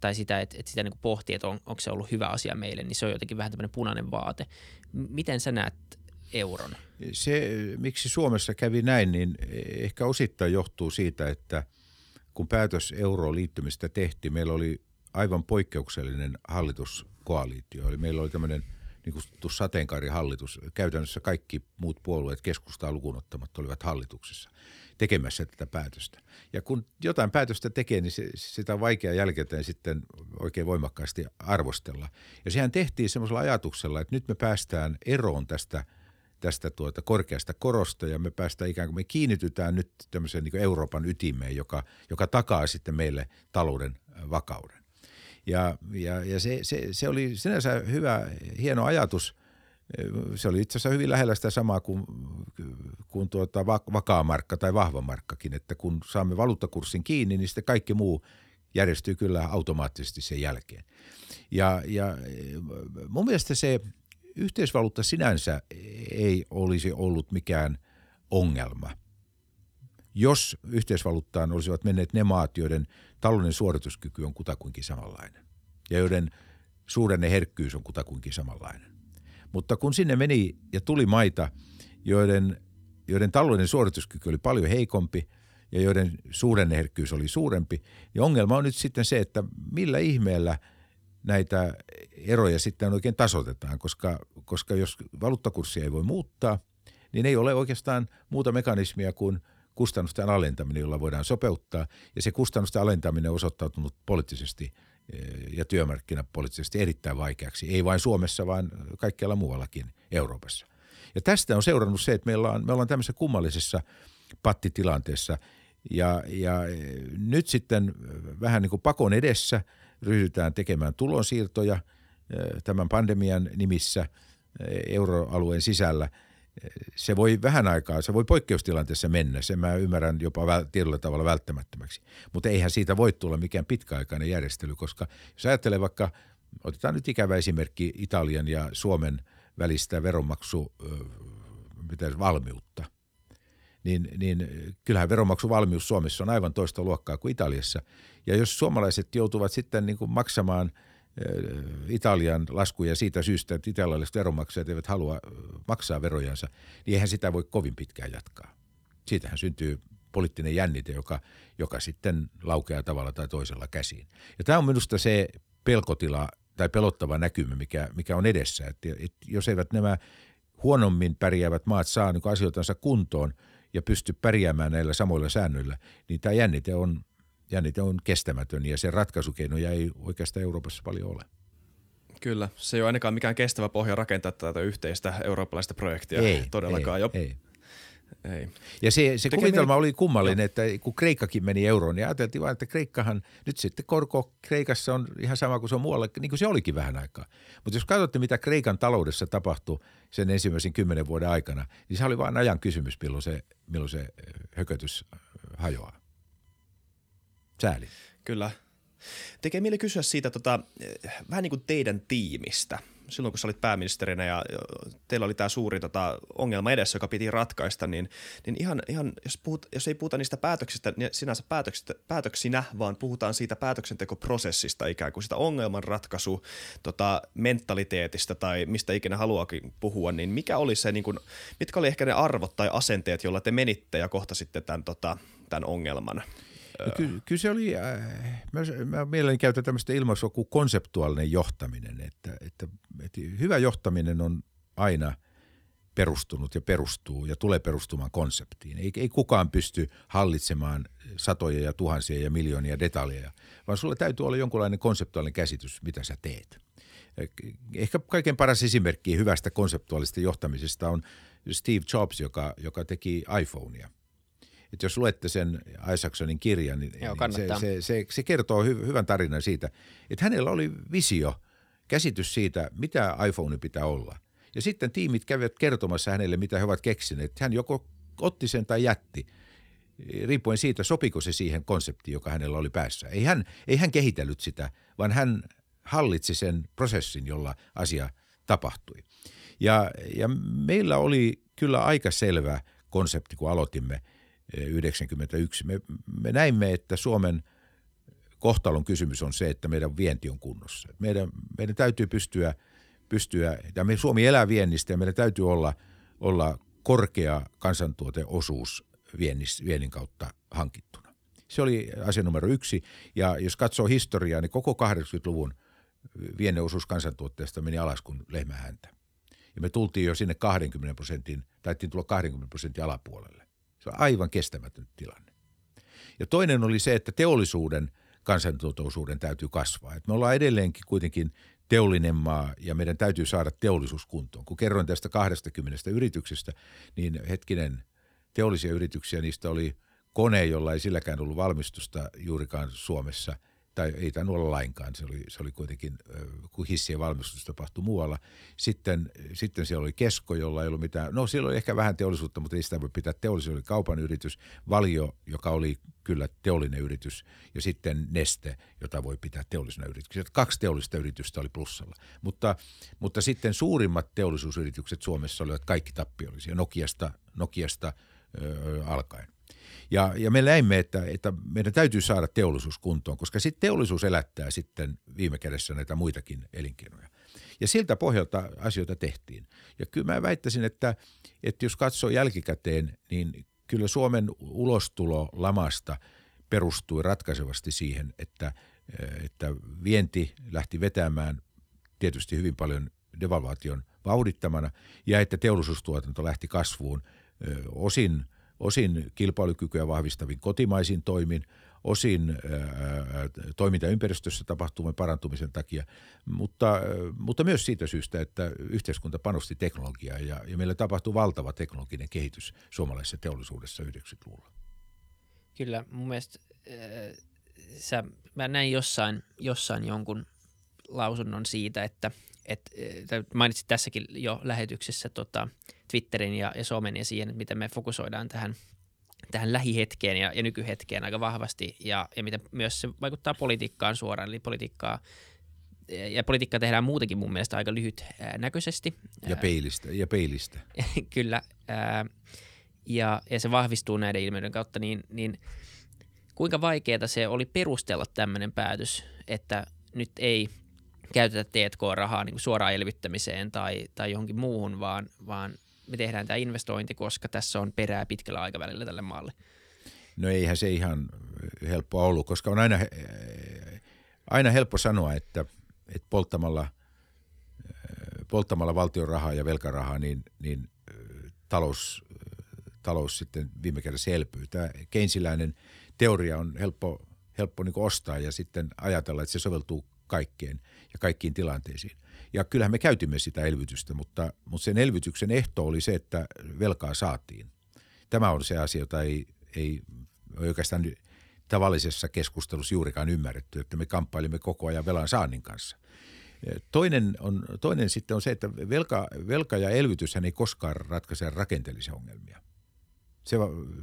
A: tai sitä, että, että sitä niin pohtii, että on, onko se ollut hyvä asia meille, niin se on jotenkin vähän tämmöinen punainen vaate. Miten sä näet euron?
C: Se, miksi Suomessa kävi näin, niin ehkä osittain johtuu siitä, että kun päätös euroon liittymistä tehtiin, meillä oli aivan poikkeuksellinen hallituskoalitio. Eli meillä oli tämmöinen – niin kutsuttu sateenkaarihallitus. Käytännössä kaikki muut puolueet keskustaa lukunottamatta olivat hallituksessa tekemässä tätä päätöstä. Ja kun jotain päätöstä tekee, niin se, sitä on vaikea jälkikäteen sitten oikein voimakkaasti arvostella. Ja sehän tehtiin semmoisella ajatuksella, että nyt me päästään eroon tästä tästä tuota korkeasta korosta ja me päästään ikään kuin, me kiinnitytään nyt tämmöiseen niin Euroopan ytimeen, joka, joka takaa sitten meille talouden vakauden. Ja, ja, ja se, se, se oli sinänsä hyvä, hieno ajatus. Se oli itse asiassa hyvin lähellä sitä samaa kuin, kuin tuota vakaa markka tai vahva markkakin, että kun saamme valuuttakurssin kiinni, niin sitten kaikki muu järjestyy kyllä automaattisesti sen jälkeen. Ja, ja mun mielestä se yhteisvaluutta sinänsä ei olisi ollut mikään ongelma – jos yhteisvaluuttaan olisivat menneet ne maat, joiden talouden suorituskyky on kutakuinkin samanlainen ja joiden suurenne herkkyys on kutakuinkin samanlainen. Mutta kun sinne meni ja tuli maita, joiden, joiden talouden suorituskyky oli paljon heikompi ja joiden herkkyys oli suurempi, niin ongelma on nyt sitten se, että millä ihmeellä näitä eroja sitten oikein tasotetaan, koska, koska jos valuuttakurssia ei voi muuttaa, niin ei ole oikeastaan muuta mekanismia kuin – kustannusten alentaminen, jolla voidaan sopeuttaa. Ja se kustannusten alentaminen on osoittautunut poliittisesti eh, ja työmarkkinapoliittisesti erittäin vaikeaksi. Ei vain Suomessa, vaan kaikkialla muuallakin Euroopassa. Ja tästä on seurannut se, että meillä on, me ollaan tämmöisessä kummallisessa pattitilanteessa. Ja, ja eh, nyt sitten vähän niin kuin pakon edessä ryhdytään tekemään tulonsiirtoja eh, tämän pandemian nimissä euroalueen sisällä – se voi vähän aikaa, se voi poikkeustilanteessa mennä, sen mä ymmärrän jopa tietyllä tavalla välttämättömäksi. Mutta eihän siitä voi tulla mikään pitkäaikainen järjestely, koska jos ajattelee vaikka, otetaan nyt ikävä esimerkki Italian ja Suomen välistä veronmaksu valmiutta, niin, niin kyllähän veronmaksuvalmius Suomessa on aivan toista luokkaa kuin Italiassa. Ja jos suomalaiset joutuvat sitten niin kuin maksamaan – Italian laskuja siitä syystä, että italialaiset veronmaksajat eivät halua maksaa verojansa, niin eihän sitä voi kovin pitkään jatkaa. Siitähän syntyy poliittinen jännite, joka, joka sitten laukeaa tavalla tai toisella käsiin. Ja tämä on minusta se pelkotila tai pelottava näkymä, mikä, mikä on edessä. Että, että jos eivät nämä huonommin pärjäävät maat saa niin asioitansa kuntoon ja pysty pärjäämään näillä samoilla säännöillä, niin tämä jännite on jännite on kestämätön ja se ratkaisukeinoja ei oikeastaan Euroopassa paljon ole.
B: Kyllä, se ei ole ainakaan mikään kestävä pohja rakentaa tätä yhteistä eurooppalaista projektia
C: ei,
B: todellakaan.
C: Ei,
B: jo.
C: ei. Ei. Ja se, se kuvitelma me... oli kummallinen, että kun Kreikkakin meni euroon, niin ajateltiin vain, että Kreikkahan, nyt sitten korko Kreikassa on ihan sama kuin se on muualla, niin kuin se olikin vähän aikaa. Mutta jos katsotte, mitä Kreikan taloudessa tapahtui sen ensimmäisen kymmenen vuoden aikana, niin se oli vain ajan kysymys, milloin se, milloin se hökötys hajoaa. Sääli.
B: Kyllä. Tekee mieli kysyä siitä tota, vähän niin kuin teidän tiimistä. Silloin kun sä olit pääministerinä ja teillä oli tämä suuri tota, ongelma edessä, joka piti ratkaista, niin, niin ihan, ihan jos, puhut, jos ei puhuta niistä päätöksistä niin sinänsä päätöksistä, päätöksinä, vaan puhutaan siitä päätöksentekoprosessista ikään kuin sitä ongelmanratkaisu tota, mentaliteetistä tai mistä ikinä haluakin puhua, niin mikä oli se, niin kuin, mitkä oli ehkä ne arvot tai asenteet, joilla te menitte ja kohtasitte tämän, tota, tämän ongelman?
C: No ky- kyllä se oli, äh, mä, mä mielelläni käytän tämmöistä ilmaisua kuin konseptuaalinen johtaminen, että, että, että hyvä johtaminen on aina perustunut ja perustuu ja tulee perustumaan konseptiin. Ei, ei kukaan pysty hallitsemaan satoja ja tuhansia ja miljoonia detaljeja, vaan sulla täytyy olla jonkunlainen konseptuaalinen käsitys, mitä sä teet. Ehkä kaiken paras esimerkki hyvästä konseptuaalista johtamisesta on Steve Jobs, joka, joka teki iPhonea että jos luette sen Isaacsonin kirjan, niin, Joo, niin se, se, se, se kertoo hy, hyvän tarinan siitä, että hänellä oli visio, käsitys siitä, mitä iPhone pitää olla. Ja sitten tiimit kävivät kertomassa hänelle, mitä he ovat keksineet. Hän joko otti sen tai jätti, riippuen siitä, sopiko se siihen konseptiin, joka hänellä oli päässä. Ei hän, ei hän kehitellyt sitä, vaan hän hallitsi sen prosessin, jolla asia tapahtui. Ja, ja meillä oli kyllä aika selvä konsepti, kun aloitimme – 91. Me, me näimme, että Suomen kohtalon kysymys on se, että meidän vienti on kunnossa. Meidän, meidän täytyy pystyä, pystyä ja me, Suomi elää viennistä ja meidän täytyy olla, olla korkea kansantuoteosuus viennis, viennin kautta hankittuna. Se oli asia numero yksi. Ja jos katsoo historiaa, niin koko 80-luvun viennin osuus kansantuotteesta meni alas kuin lehmähäntä. Ja me tultiin jo sinne 20 prosentin, taittiin tulla 20 prosentin alapuolelle. Se on aivan kestämätön tilanne. Ja toinen oli se, että teollisuuden kansantuotoisuuden täytyy kasvaa. Et me ollaan edelleenkin kuitenkin teollinen maa ja meidän täytyy saada teollisuus kuntoon. Kun kerroin tästä 20 yrityksestä, niin hetkinen teollisia yrityksiä, niistä oli kone, jolla ei silläkään ollut valmistusta juurikaan Suomessa – tai ei tainnut olla lainkaan, se oli, se oli kuitenkin, kun hissien valmistus tapahtui muualla. Sitten, sitten siellä oli Kesko, jolla ei ollut mitään, no siellä oli ehkä vähän teollisuutta, mutta ei sitä voi pitää teollisuus, oli kaupan yritys, Valio, joka oli kyllä teollinen yritys, ja sitten Neste, jota voi pitää teollisena yrityksenä. Kaksi teollista yritystä oli plussalla. Mutta, mutta sitten suurimmat teollisuusyritykset Suomessa olivat kaikki tappiollisia, Nokiasta, Nokiasta ö, alkaen. Ja, ja me näimme, että, että meidän täytyy saada teollisuus kuntoon, koska sitten teollisuus elättää sitten viime kädessä näitä muitakin elinkeinoja. Ja siltä pohjalta asioita tehtiin. Ja kyllä mä väittäisin, että, että jos katsoo jälkikäteen, niin kyllä Suomen ulostulo lamasta perustui ratkaisevasti siihen, että, että vienti lähti vetämään tietysti hyvin paljon devalvaation vauhdittamana ja että teollisuustuotanto lähti kasvuun osin – osin kilpailukykyä vahvistavin kotimaisin toimin, osin ää, toimintaympäristössä tapahtumien parantumisen takia, mutta, mutta myös siitä syystä, että yhteiskunta panosti teknologiaa ja, ja meillä tapahtui valtava teknologinen kehitys suomalaisessa teollisuudessa 90-luvulla.
A: Kyllä, mun mielestä äh, sä, mä näin jossain, jossain jonkun lausunnon siitä, että et, mainitsit tässäkin jo lähetyksessä tota, Twitterin ja, ja somen ja siihen, että miten me fokusoidaan tähän, tähän lähihetkeen ja, ja nykyhetkeen aika vahvasti ja, ja miten myös se vaikuttaa politiikkaan suoraan. Eli politiikkaa ja politiikka tehdään muutenkin mun mielestä aika lyhyt näköisesti.
C: Ja peilistä. Ja peilistä.
A: Kyllä. Ja, ja se vahvistuu näiden ilmiöiden kautta, niin, niin kuinka vaikeaa se oli perustella tämmöinen päätös, että nyt ei käytetä T&K-rahaa niin suoraan elvyttämiseen tai, tai johonkin muuhun, vaan, vaan me tehdään tämä investointi, koska tässä on perää pitkällä aikavälillä tälle maalle.
C: No eihän se ihan helppoa ollut, koska on aina, aina helppo sanoa, että, että polttamalla, polttamalla valtion rahaa ja velkarahaa, niin, niin talous, talous sitten viime kädessä elpyy. Tämä keinsiläinen teoria on helppo, helppo niin ostaa ja sitten ajatella, että se soveltuu kaikkeen ja kaikkiin tilanteisiin. Ja kyllähän me käytimme sitä elvytystä, mutta, mutta sen elvytyksen ehto oli se, että velkaa saatiin. Tämä on se asia, jota ei, ei oikeastaan tavallisessa keskustelussa juurikaan ymmärretty, että me kamppailimme koko ajan velan saannin kanssa. Toinen, on, toinen sitten on se, että velka, velka ja elvytyshän ei koskaan ratkaise rakenteellisia ongelmia. Se,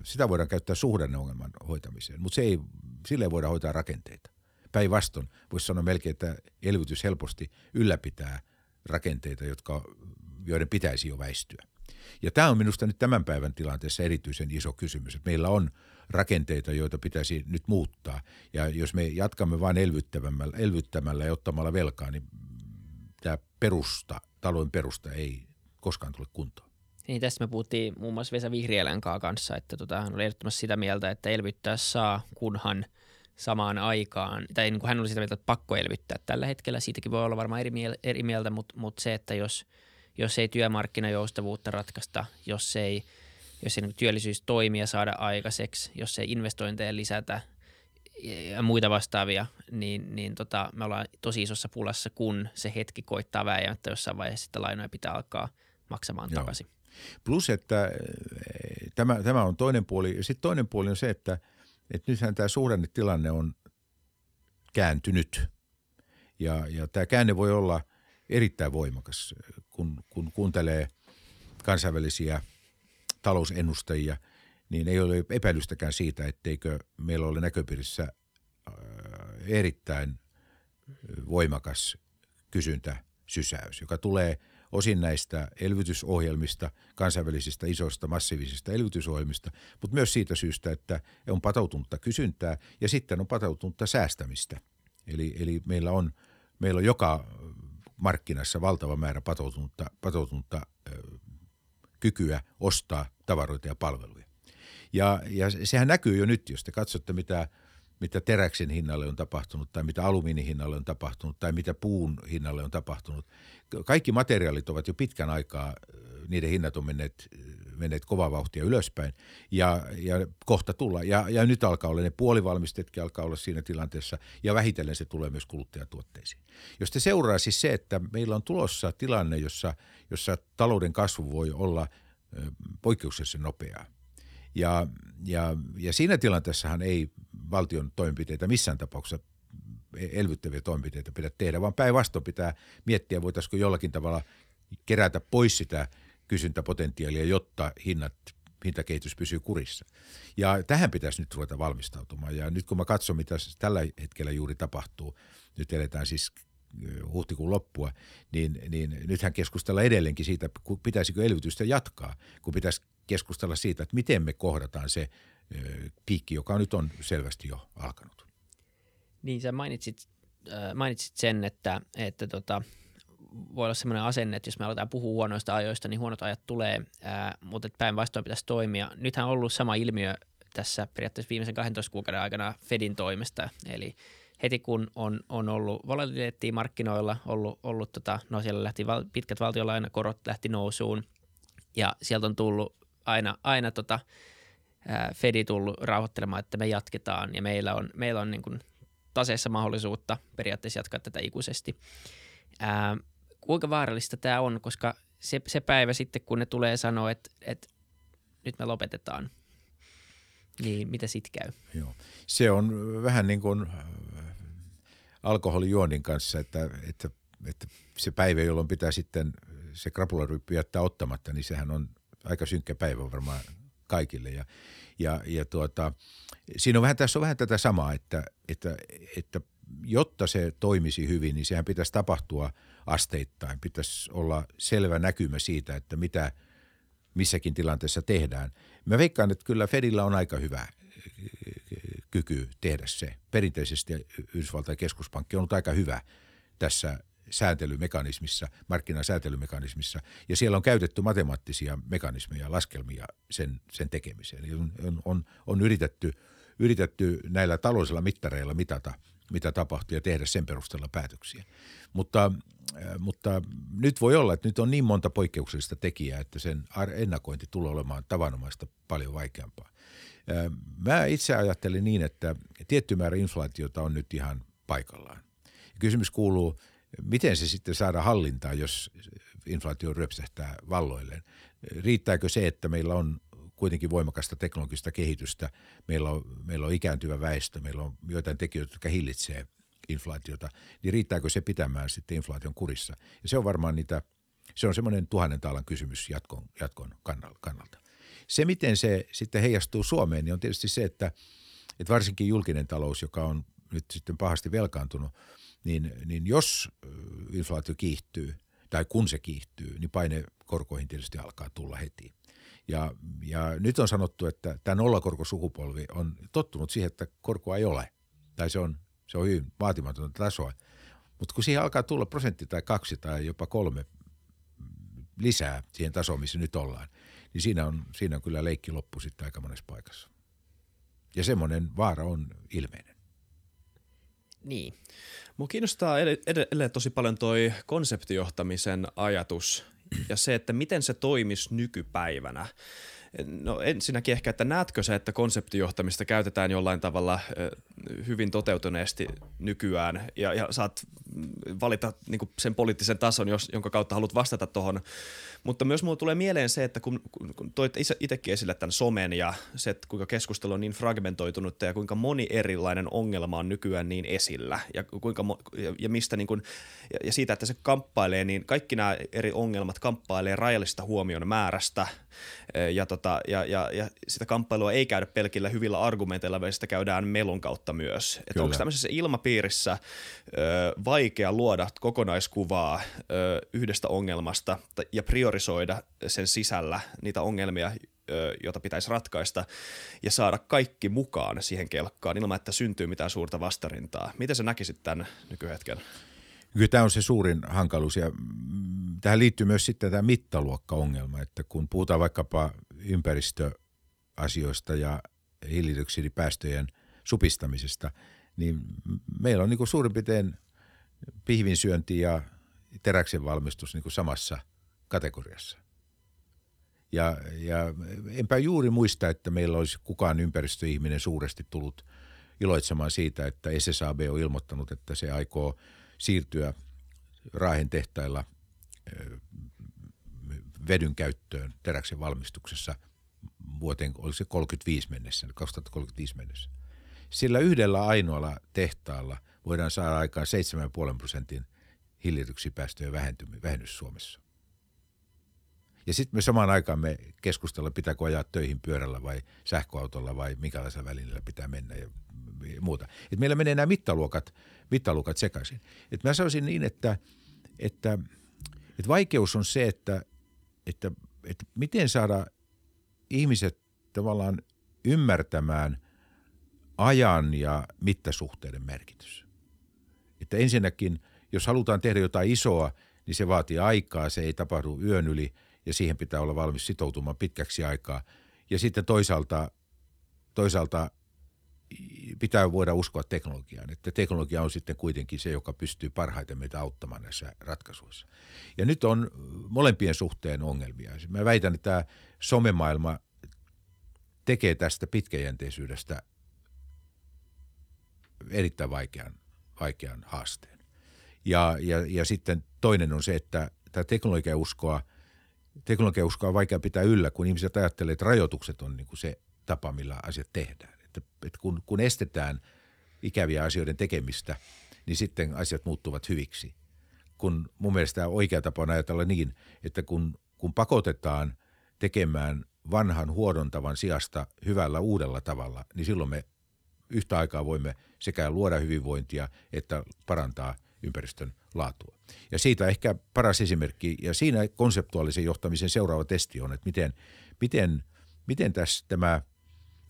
C: sitä voidaan käyttää suhdanneongelman hoitamiseen, mutta se ei, sille ei voida hoitaa rakenteita. Päinvastoin voisi sanoa melkein, että elvytys helposti ylläpitää rakenteita, jotka, joiden pitäisi jo väistyä. Ja tämä on minusta nyt tämän päivän tilanteessa erityisen iso kysymys, että meillä on rakenteita, joita pitäisi nyt muuttaa. Ja jos me jatkamme vain elvyttämällä, elvyttämällä ja ottamalla velkaa, niin tämä perusta, talouden perusta ei koskaan tule kuntoon.
A: Niin tästä me puhuttiin muun muassa Vesa Vihriälän kanssa, että tota, hän oli ehdottomasti sitä mieltä, että elvyttää saa, kunhan samaan aikaan, tai niin kuin hän oli sitä mieltä, että pakko elvyttää tällä hetkellä. Siitäkin voi olla varmaan eri, miel- eri mieltä, mutta, mutta se, että jos, jos ei työmarkkinajoustavuutta ratkaista, jos ei, jos ei niin työllisyystoimia saada aikaiseksi, jos ei investointeja lisätä ja muita vastaavia, niin, niin tota, me ollaan tosi isossa pulassa, kun se hetki koittaa vääjäämättä jossain vaiheessa, että lainoja pitää alkaa maksamaan Joo. takaisin.
C: Plus, että eh, tämä, tämä on toinen puoli. Sitten toinen puoli on se, että, että nythän tämä suhdannetilanne on kääntynyt. Ja, ja tämä käänne voi olla erittäin voimakas, kun, kun kuuntelee kansainvälisiä talousennustajia, niin ei ole epäilystäkään siitä, etteikö meillä ole näköpiirissä äh, erittäin voimakas kysyntäsysäys, joka tulee – osin näistä elvytysohjelmista, kansainvälisistä isoista massiivisista elvytysohjelmista, mutta myös siitä syystä, että on patoutunutta kysyntää ja sitten on patoutunutta säästämistä. Eli, eli meillä, on, meillä on joka markkinassa valtava määrä patoutunutta, patoutunutta ö, kykyä ostaa tavaroita ja palveluja. Ja, ja sehän näkyy jo nyt, jos te katsotte, mitä – mitä teräksen hinnalle on tapahtunut tai mitä alumiinin hinnalle on tapahtunut tai mitä puun hinnalle on tapahtunut. Kaikki materiaalit ovat jo pitkän aikaa, niiden hinnat on menneet, menneet kovaa vauhtia ylöspäin ja, ja kohta tulla. Ja, ja nyt alkaa olla ne puolivalmistetkin alkaa olla siinä tilanteessa ja vähitellen se tulee myös kuluttajatuotteisiin. Jos te seuraa siis se, että meillä on tulossa tilanne, jossa, jossa talouden kasvu voi olla poikkeuksellisen nopeaa. Ja, ja, ja siinä tilanteessahan ei valtion toimenpiteitä missään tapauksessa elvyttäviä toimenpiteitä pidä tehdä, vaan päinvastoin pitää miettiä, voitaisiinko jollakin tavalla kerätä pois sitä kysyntäpotentiaalia, jotta hinnat, hintakehitys pysyy kurissa. Ja tähän pitäisi nyt ruveta valmistautumaan. Ja nyt kun mä katson, mitä tällä hetkellä juuri tapahtuu, nyt eletään siis huhtikuun loppua, niin, niin nythän keskustellaan edelleenkin siitä, pitäisikö elvytystä jatkaa, kun pitäisi keskustella siitä, että miten me kohdataan se piikki, joka nyt on selvästi jo alkanut.
A: Niin, sä mainitsit, äh, mainitsit sen, että, että tota, voi olla sellainen asenne, että jos me aletaan puhua huonoista ajoista, niin huonot ajat tulee, äh, mutta päinvastoin pitäisi toimia. Nythän on ollut sama ilmiö tässä periaatteessa viimeisen 12 kuukauden aikana Fedin toimesta, eli heti kun on, on ollut volatiliteettia markkinoilla, ollut, ollut tota, no siellä lähti val, pitkät valtiolainakorot lähti nousuun ja sieltä on tullut aina, aina tota, Fedi tullut rauhoittelemaan, että me jatketaan ja meillä on, meillä on niin kuin taseessa mahdollisuutta periaatteessa jatkaa tätä ikuisesti. Ää, kuinka vaarallista tämä on, koska se, se päivä sitten, kun ne tulee sanoa, että, että nyt me lopetetaan, niin mitä sitten käy?
C: Joo. Se on vähän niin kuin alkoholijuonnin kanssa, että, että, että se päivä, jolloin pitää sitten se krapularyppy jättää ottamatta, niin sehän on aika synkkä päivä varmaan kaikille. Ja, ja, ja tuota, siinä on vähän, tässä on vähän tätä samaa, että, että, että jotta se toimisi hyvin, niin sehän pitäisi tapahtua asteittain. Pitäisi olla selvä näkymä siitä, että mitä missäkin tilanteessa tehdään. Mä veikkaan, että kyllä Fedillä on aika hyvä kyky tehdä se. Perinteisesti Yhdysvaltain keskuspankki on ollut aika hyvä tässä sääntelymekanismissa, markkinasäätelymekanismissa, ja siellä on käytetty matemaattisia mekanismeja, laskelmia sen, sen tekemiseen. Eli on, on, on yritetty, yritetty näillä taloudellisilla mittareilla mitata, mitä tapahtuu ja tehdä sen perusteella päätöksiä. Mutta, äh, mutta nyt voi olla, että nyt on niin monta poikkeuksellista tekijää, että sen ennakointi tulee olemaan tavanomaista paljon vaikeampaa. Äh, mä itse ajattelin niin, että tietty määrä inflaatiota on nyt ihan paikallaan. Kysymys kuuluu, Miten se sitten saada hallintaan, jos inflaatio ryöpsähtää valloilleen? Riittääkö se, että meillä on kuitenkin voimakasta teknologista kehitystä, meillä on, meillä on ikääntyvä väestö, meillä on joitain tekijöitä, jotka hillitsee inflaatiota, niin riittääkö se pitämään sitten inflaation kurissa? Ja se on varmaan niitä, se on semmoinen tuhannen taalan kysymys jatkon, jatkon kannalta. Se, miten se sitten heijastuu Suomeen, niin on tietysti se, että, että varsinkin julkinen talous, joka on nyt sitten pahasti velkaantunut – niin, niin jos inflaatio kiihtyy tai kun se kiihtyy, niin paine korkoihin tietysti alkaa tulla heti. Ja, ja nyt on sanottu, että tämä nollakorkosukupolvi on tottunut siihen, että korkoa ei ole. Tai se on, se on hyvin vaatimatonta tasoa. Mutta kun siihen alkaa tulla prosentti tai kaksi tai jopa kolme lisää siihen tasoon, missä nyt ollaan, niin siinä on, siinä on kyllä leikki loppu sitten aika monessa paikassa. Ja semmoinen vaara on ilmeinen.
A: Niin.
B: Mua kiinnostaa edelleen tosi paljon toi konseptijohtamisen ajatus ja se, että miten se toimisi nykypäivänä. No ensinnäkin ehkä, että näetkö se, että konseptijohtamista käytetään jollain tavalla hyvin toteutuneesti nykyään? Ja, ja saat valita niin sen poliittisen tason, jos, jonka kautta haluat vastata tuohon. Mutta myös mulle tulee mieleen se, että kun, kun toit itsekin esille tämän somen ja se, että kuinka keskustelu on niin fragmentoitunut ja kuinka moni erilainen ongelma on nykyään niin esillä. Ja, kuinka, ja, ja mistä niin kuin, ja, ja siitä, että se kamppailee, niin kaikki nämä eri ongelmat kamppailee rajallista huomion määrästä ja, tota, ja, ja, ja sitä kamppailua ei käydä pelkillä hyvillä argumenteilla, vaan sitä käydään melun kautta myös. Että onko tämmöisessä ilmapiirissä ö, vaikea luoda kokonaiskuvaa ö, yhdestä ongelmasta ja priorisoida sen sisällä niitä ongelmia, ö, joita pitäisi ratkaista ja saada kaikki mukaan siihen kelkkaan ilman, että syntyy mitään suurta vastarintaa. Miten sä näkisit tämän nykyhetken?
C: Kyllä tämä on se suurin hankaluus ja mm, tähän liittyy myös sitten tämä mittaluokkaongelma, että kun puhutaan vaikkapa ympäristöasioista ja hiilidioksidipäästöjen supistamisesta, niin meillä on niin kuin suurin piirtein pihvinsyönti ja teräksen valmistus niin kuin samassa kategoriassa. Ja, ja enpä juuri muista, että meillä olisi kukaan ympäristöihminen suuresti tullut iloitsemaan siitä, että SSAB on ilmoittanut, että se aikoo siirtyä Raahen tehtailla vedyn käyttöön teräksen valmistuksessa vuoteen, oliko se 35 mennessä, 2035 mennessä. Sillä yhdellä ainoalla tehtaalla voidaan saada aikaan 7,5 prosentin hiilidioksidipäästöjen vähennys Suomessa. Ja sitten me samaan aikaan me keskustellaan, pitääkö ajaa töihin pyörällä vai sähköautolla vai minkälaisella välineellä pitää mennä ja muuta. Et meillä menee nämä mittaluokat, mittaluokat sekaisin. Et mä sanoisin niin, että, että, että vaikeus on se, että, että, että miten saada ihmiset tavallaan ymmärtämään ajan ja mittasuhteiden merkitys. Että ensinnäkin, jos halutaan tehdä jotain isoa, niin se vaatii aikaa, se ei tapahdu yön yli ja siihen pitää olla valmis sitoutumaan pitkäksi aikaa. Ja sitten toisaalta, toisaalta pitää voida uskoa teknologiaan, että teknologia on sitten kuitenkin se, joka pystyy parhaiten meitä auttamaan näissä ratkaisuissa. Ja nyt on molempien suhteen ongelmia. Mä väitän, että tämä somemaailma tekee tästä pitkäjänteisyydestä erittäin vaikean, vaikean haasteen. Ja, ja, ja sitten toinen on se, että tämä teknologiauskoa, teknologiauskoa on vaikea pitää yllä, kun ihmiset ajattelee, että rajoitukset on niin kuin se tapa, millä asiat tehdään. Että, että kun, kun estetään ikäviä asioiden tekemistä, niin sitten asiat muuttuvat hyviksi. Kun mun mielestä oikea tapa on ajatella niin, että kun, kun pakotetaan tekemään vanhan huodontavan sijasta hyvällä uudella tavalla, niin silloin me yhtä aikaa voimme sekä luoda hyvinvointia että parantaa ympäristön laatua. Ja siitä ehkä paras esimerkki, ja siinä konseptuaalisen johtamisen seuraava testi on, että miten, miten, miten tässä tämä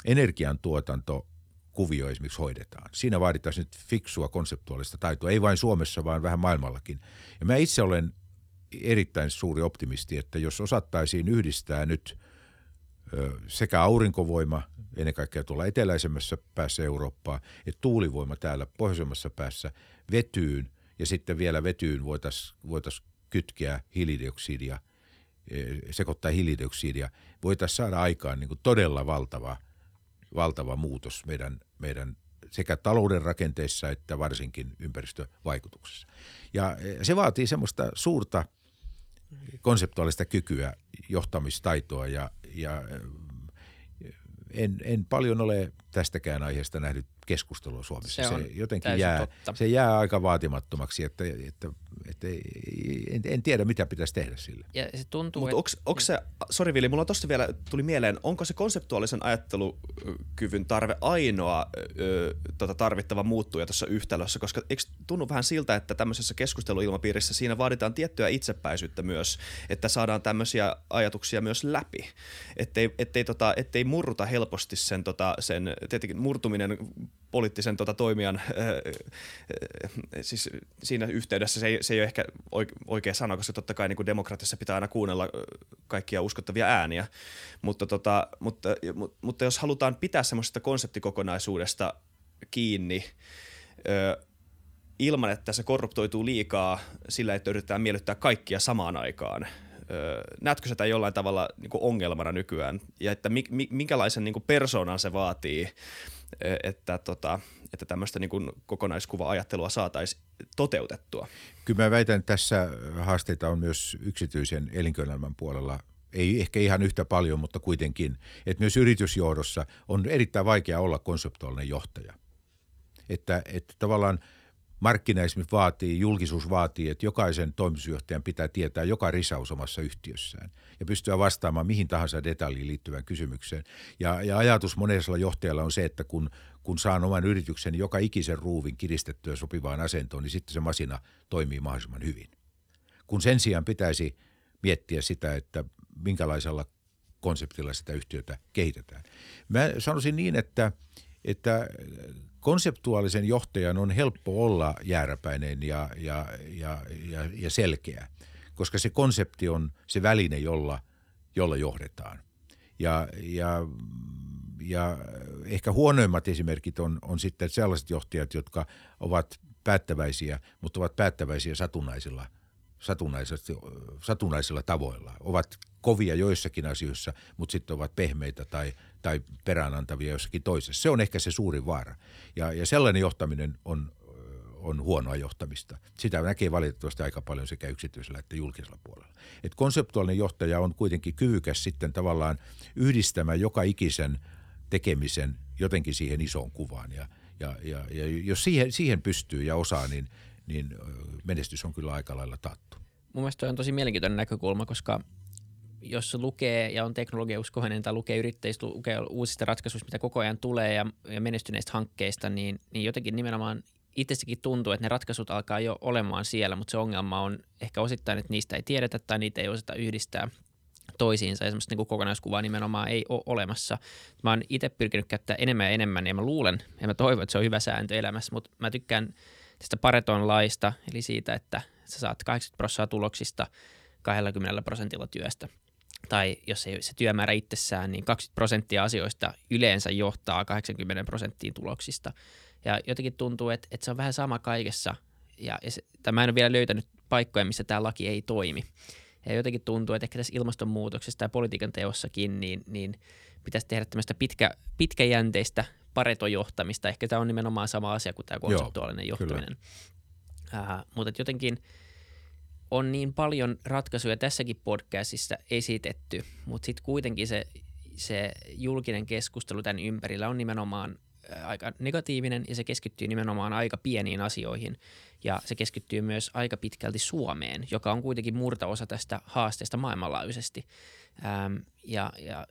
C: energiantuotanto kuvio esimerkiksi hoidetaan. Siinä vaaditaan nyt fiksua konseptuaalista taitoa, ei vain Suomessa, vaan vähän maailmallakin. Ja mä itse olen erittäin suuri optimisti, että jos osattaisiin yhdistää nyt sekä aurinkovoima, ennen kaikkea tuolla eteläisemmässä päässä Eurooppaa, että tuulivoima täällä pohjoisemmassa päässä vetyyn ja sitten vielä vetyyn voitaisiin voitais kytkeä hiilidioksidia, sekoittaa hiilidioksidia, voitaisiin saada aikaan niin todella valtava, valtava muutos meidän, meidän sekä talouden rakenteissa että varsinkin ympäristövaikutuksessa. Ja se vaatii semmoista suurta konseptuaalista kykyä, johtamistaitoa ja, ja en, en paljon ole tästäkään aiheesta nähnyt keskustelua Suomessa. Se,
A: se
C: jotenkin jää, se jää aika vaatimattomaksi, että, että että en, en tiedä, mitä pitäisi tehdä sille.
A: Ja se tuntuu,
B: Mutta
A: että...
B: onko se, sori Vili, mulla tuosta vielä tuli mieleen, onko se konseptuaalisen ajattelukyvyn tarve ainoa ö, tota, tarvittava muuttuja tuossa yhtälössä, koska eikö tunnu vähän siltä, että tämmöisessä keskusteluilmapiirissä siinä vaaditaan tiettyä itsepäisyyttä myös, että saadaan tämmöisiä ajatuksia myös läpi, ettei, ettei, tota, ettei murruta helposti sen, tota, sen tietenkin murtuminen poliittisen tota, toimijan, äh, äh, siis siinä yhteydessä se ei, se ei ole ehkä oikea sana, koska totta kai niin kuin demokratiassa pitää aina kuunnella kaikkia uskottavia ääniä, mutta, tota, mutta, mutta, mutta jos halutaan pitää semmoisesta konseptikokonaisuudesta kiinni, ö, ilman, että se korruptoituu liikaa sillä, että yritetään miellyttää kaikkia samaan aikaan. Öö, näetkö sitä jollain tavalla niin ongelmana nykyään ja että mi, mi, minkälaisen niin persoonan se vaatii että, tota, että tämmöistä niin kuin kokonaiskuva-ajattelua saataisiin toteutettua.
C: Kyllä mä väitän, että tässä haasteita on myös yksityisen elinkeinoelämän puolella ei ehkä ihan yhtä paljon, mutta kuitenkin, että myös yritysjohdossa on erittäin vaikea olla konseptuaalinen johtaja. Että, että tavallaan – Markkinaismi vaatii, julkisuus vaatii, että jokaisen toimitusjohtajan pitää tietää joka risaus omassa yhtiössään ja pystyä vastaamaan mihin tahansa detaljiin liittyvään kysymykseen. Ja, ja ajatus monella johtajalla on se, että kun, kun saan oman yrityksen joka ikisen ruuvin kiristettyä sopivaan asentoon, niin sitten se masina toimii mahdollisimman hyvin. Kun sen sijaan pitäisi miettiä sitä, että minkälaisella konseptilla sitä yhtiötä kehitetään. Mä sanoisin niin, että, että konseptuaalisen johtajan on helppo olla jääräpäinen ja, ja, ja, ja, ja selkeä, koska se konsepti on se väline, jolla, jolla johdetaan. Ja, ja, ja ehkä huonoimmat esimerkit on, on sitten sellaiset johtajat, jotka ovat päättäväisiä, mutta ovat päättäväisiä satunnaisilla – satunnaisilla tavoilla. Ovat kovia joissakin asioissa, mutta sitten ovat pehmeitä tai, tai peräänantavia jossakin toisessa. Se on ehkä se suuri vaara. Ja, ja sellainen johtaminen on, on huonoa johtamista. Sitä näkee valitettavasti aika paljon sekä yksityisellä että julkisella puolella. Et konseptuaalinen johtaja on kuitenkin kyvykäs sitten tavallaan yhdistämään joka ikisen tekemisen jotenkin siihen isoon kuvaan. Ja, ja, ja, ja jos siihen, siihen pystyy ja osaa, niin, niin menestys on kyllä aika lailla taattu.
A: Mun mielestä on tosi mielenkiintoinen näkökulma, koska jos lukee ja on teknologiauskoinen tai lukee yrittäjistä, lukee uusista ratkaisuista, mitä koko ajan tulee ja, ja menestyneistä hankkeista, niin, niin jotenkin nimenomaan itsessäkin tuntuu, että ne ratkaisut alkaa jo olemaan siellä, mutta se ongelma on ehkä osittain, että niistä ei tiedetä tai niitä ei osata yhdistää toisiinsa ja semmoista niin kokonaiskuvaa nimenomaan ei ole olemassa. Mä oon itse pyrkinyt käyttää enemmän ja enemmän ja mä luulen ja mä toivon, että se on hyvä sääntö elämässä, mutta mä tykkään tästä Pareton laista, eli siitä, että sä saat 80 prosenttia tuloksista 20 prosentilla työstä. Tai jos ei se työmäärä itsessään, niin 20 prosenttia asioista yleensä johtaa 80 prosenttiin tuloksista. Ja jotenkin tuntuu, että, että se on vähän sama kaikessa. Ja, ja se, mä en ole vielä löytänyt paikkoja, missä tämä laki ei toimi. Ja jotenkin tuntuu, että ehkä tässä ilmastonmuutoksessa ja politiikan teossakin, niin, niin pitäisi tehdä tämmöistä pitkä, pitkäjänteistä paretojohtamista. Ehkä tämä on nimenomaan sama asia kuin tämä konseptuaalinen Joo, johtaminen. Uh, mutta jotenkin on niin paljon ratkaisuja tässäkin podcastissa esitetty, mutta sitten kuitenkin se, se julkinen keskustelu tämän ympärillä on nimenomaan aika negatiivinen ja se keskittyy nimenomaan aika pieniin asioihin ja se keskittyy myös aika pitkälti Suomeen, joka on kuitenkin murtaosa tästä haasteesta maailmanlaajuisesti. Ähm, ja, ja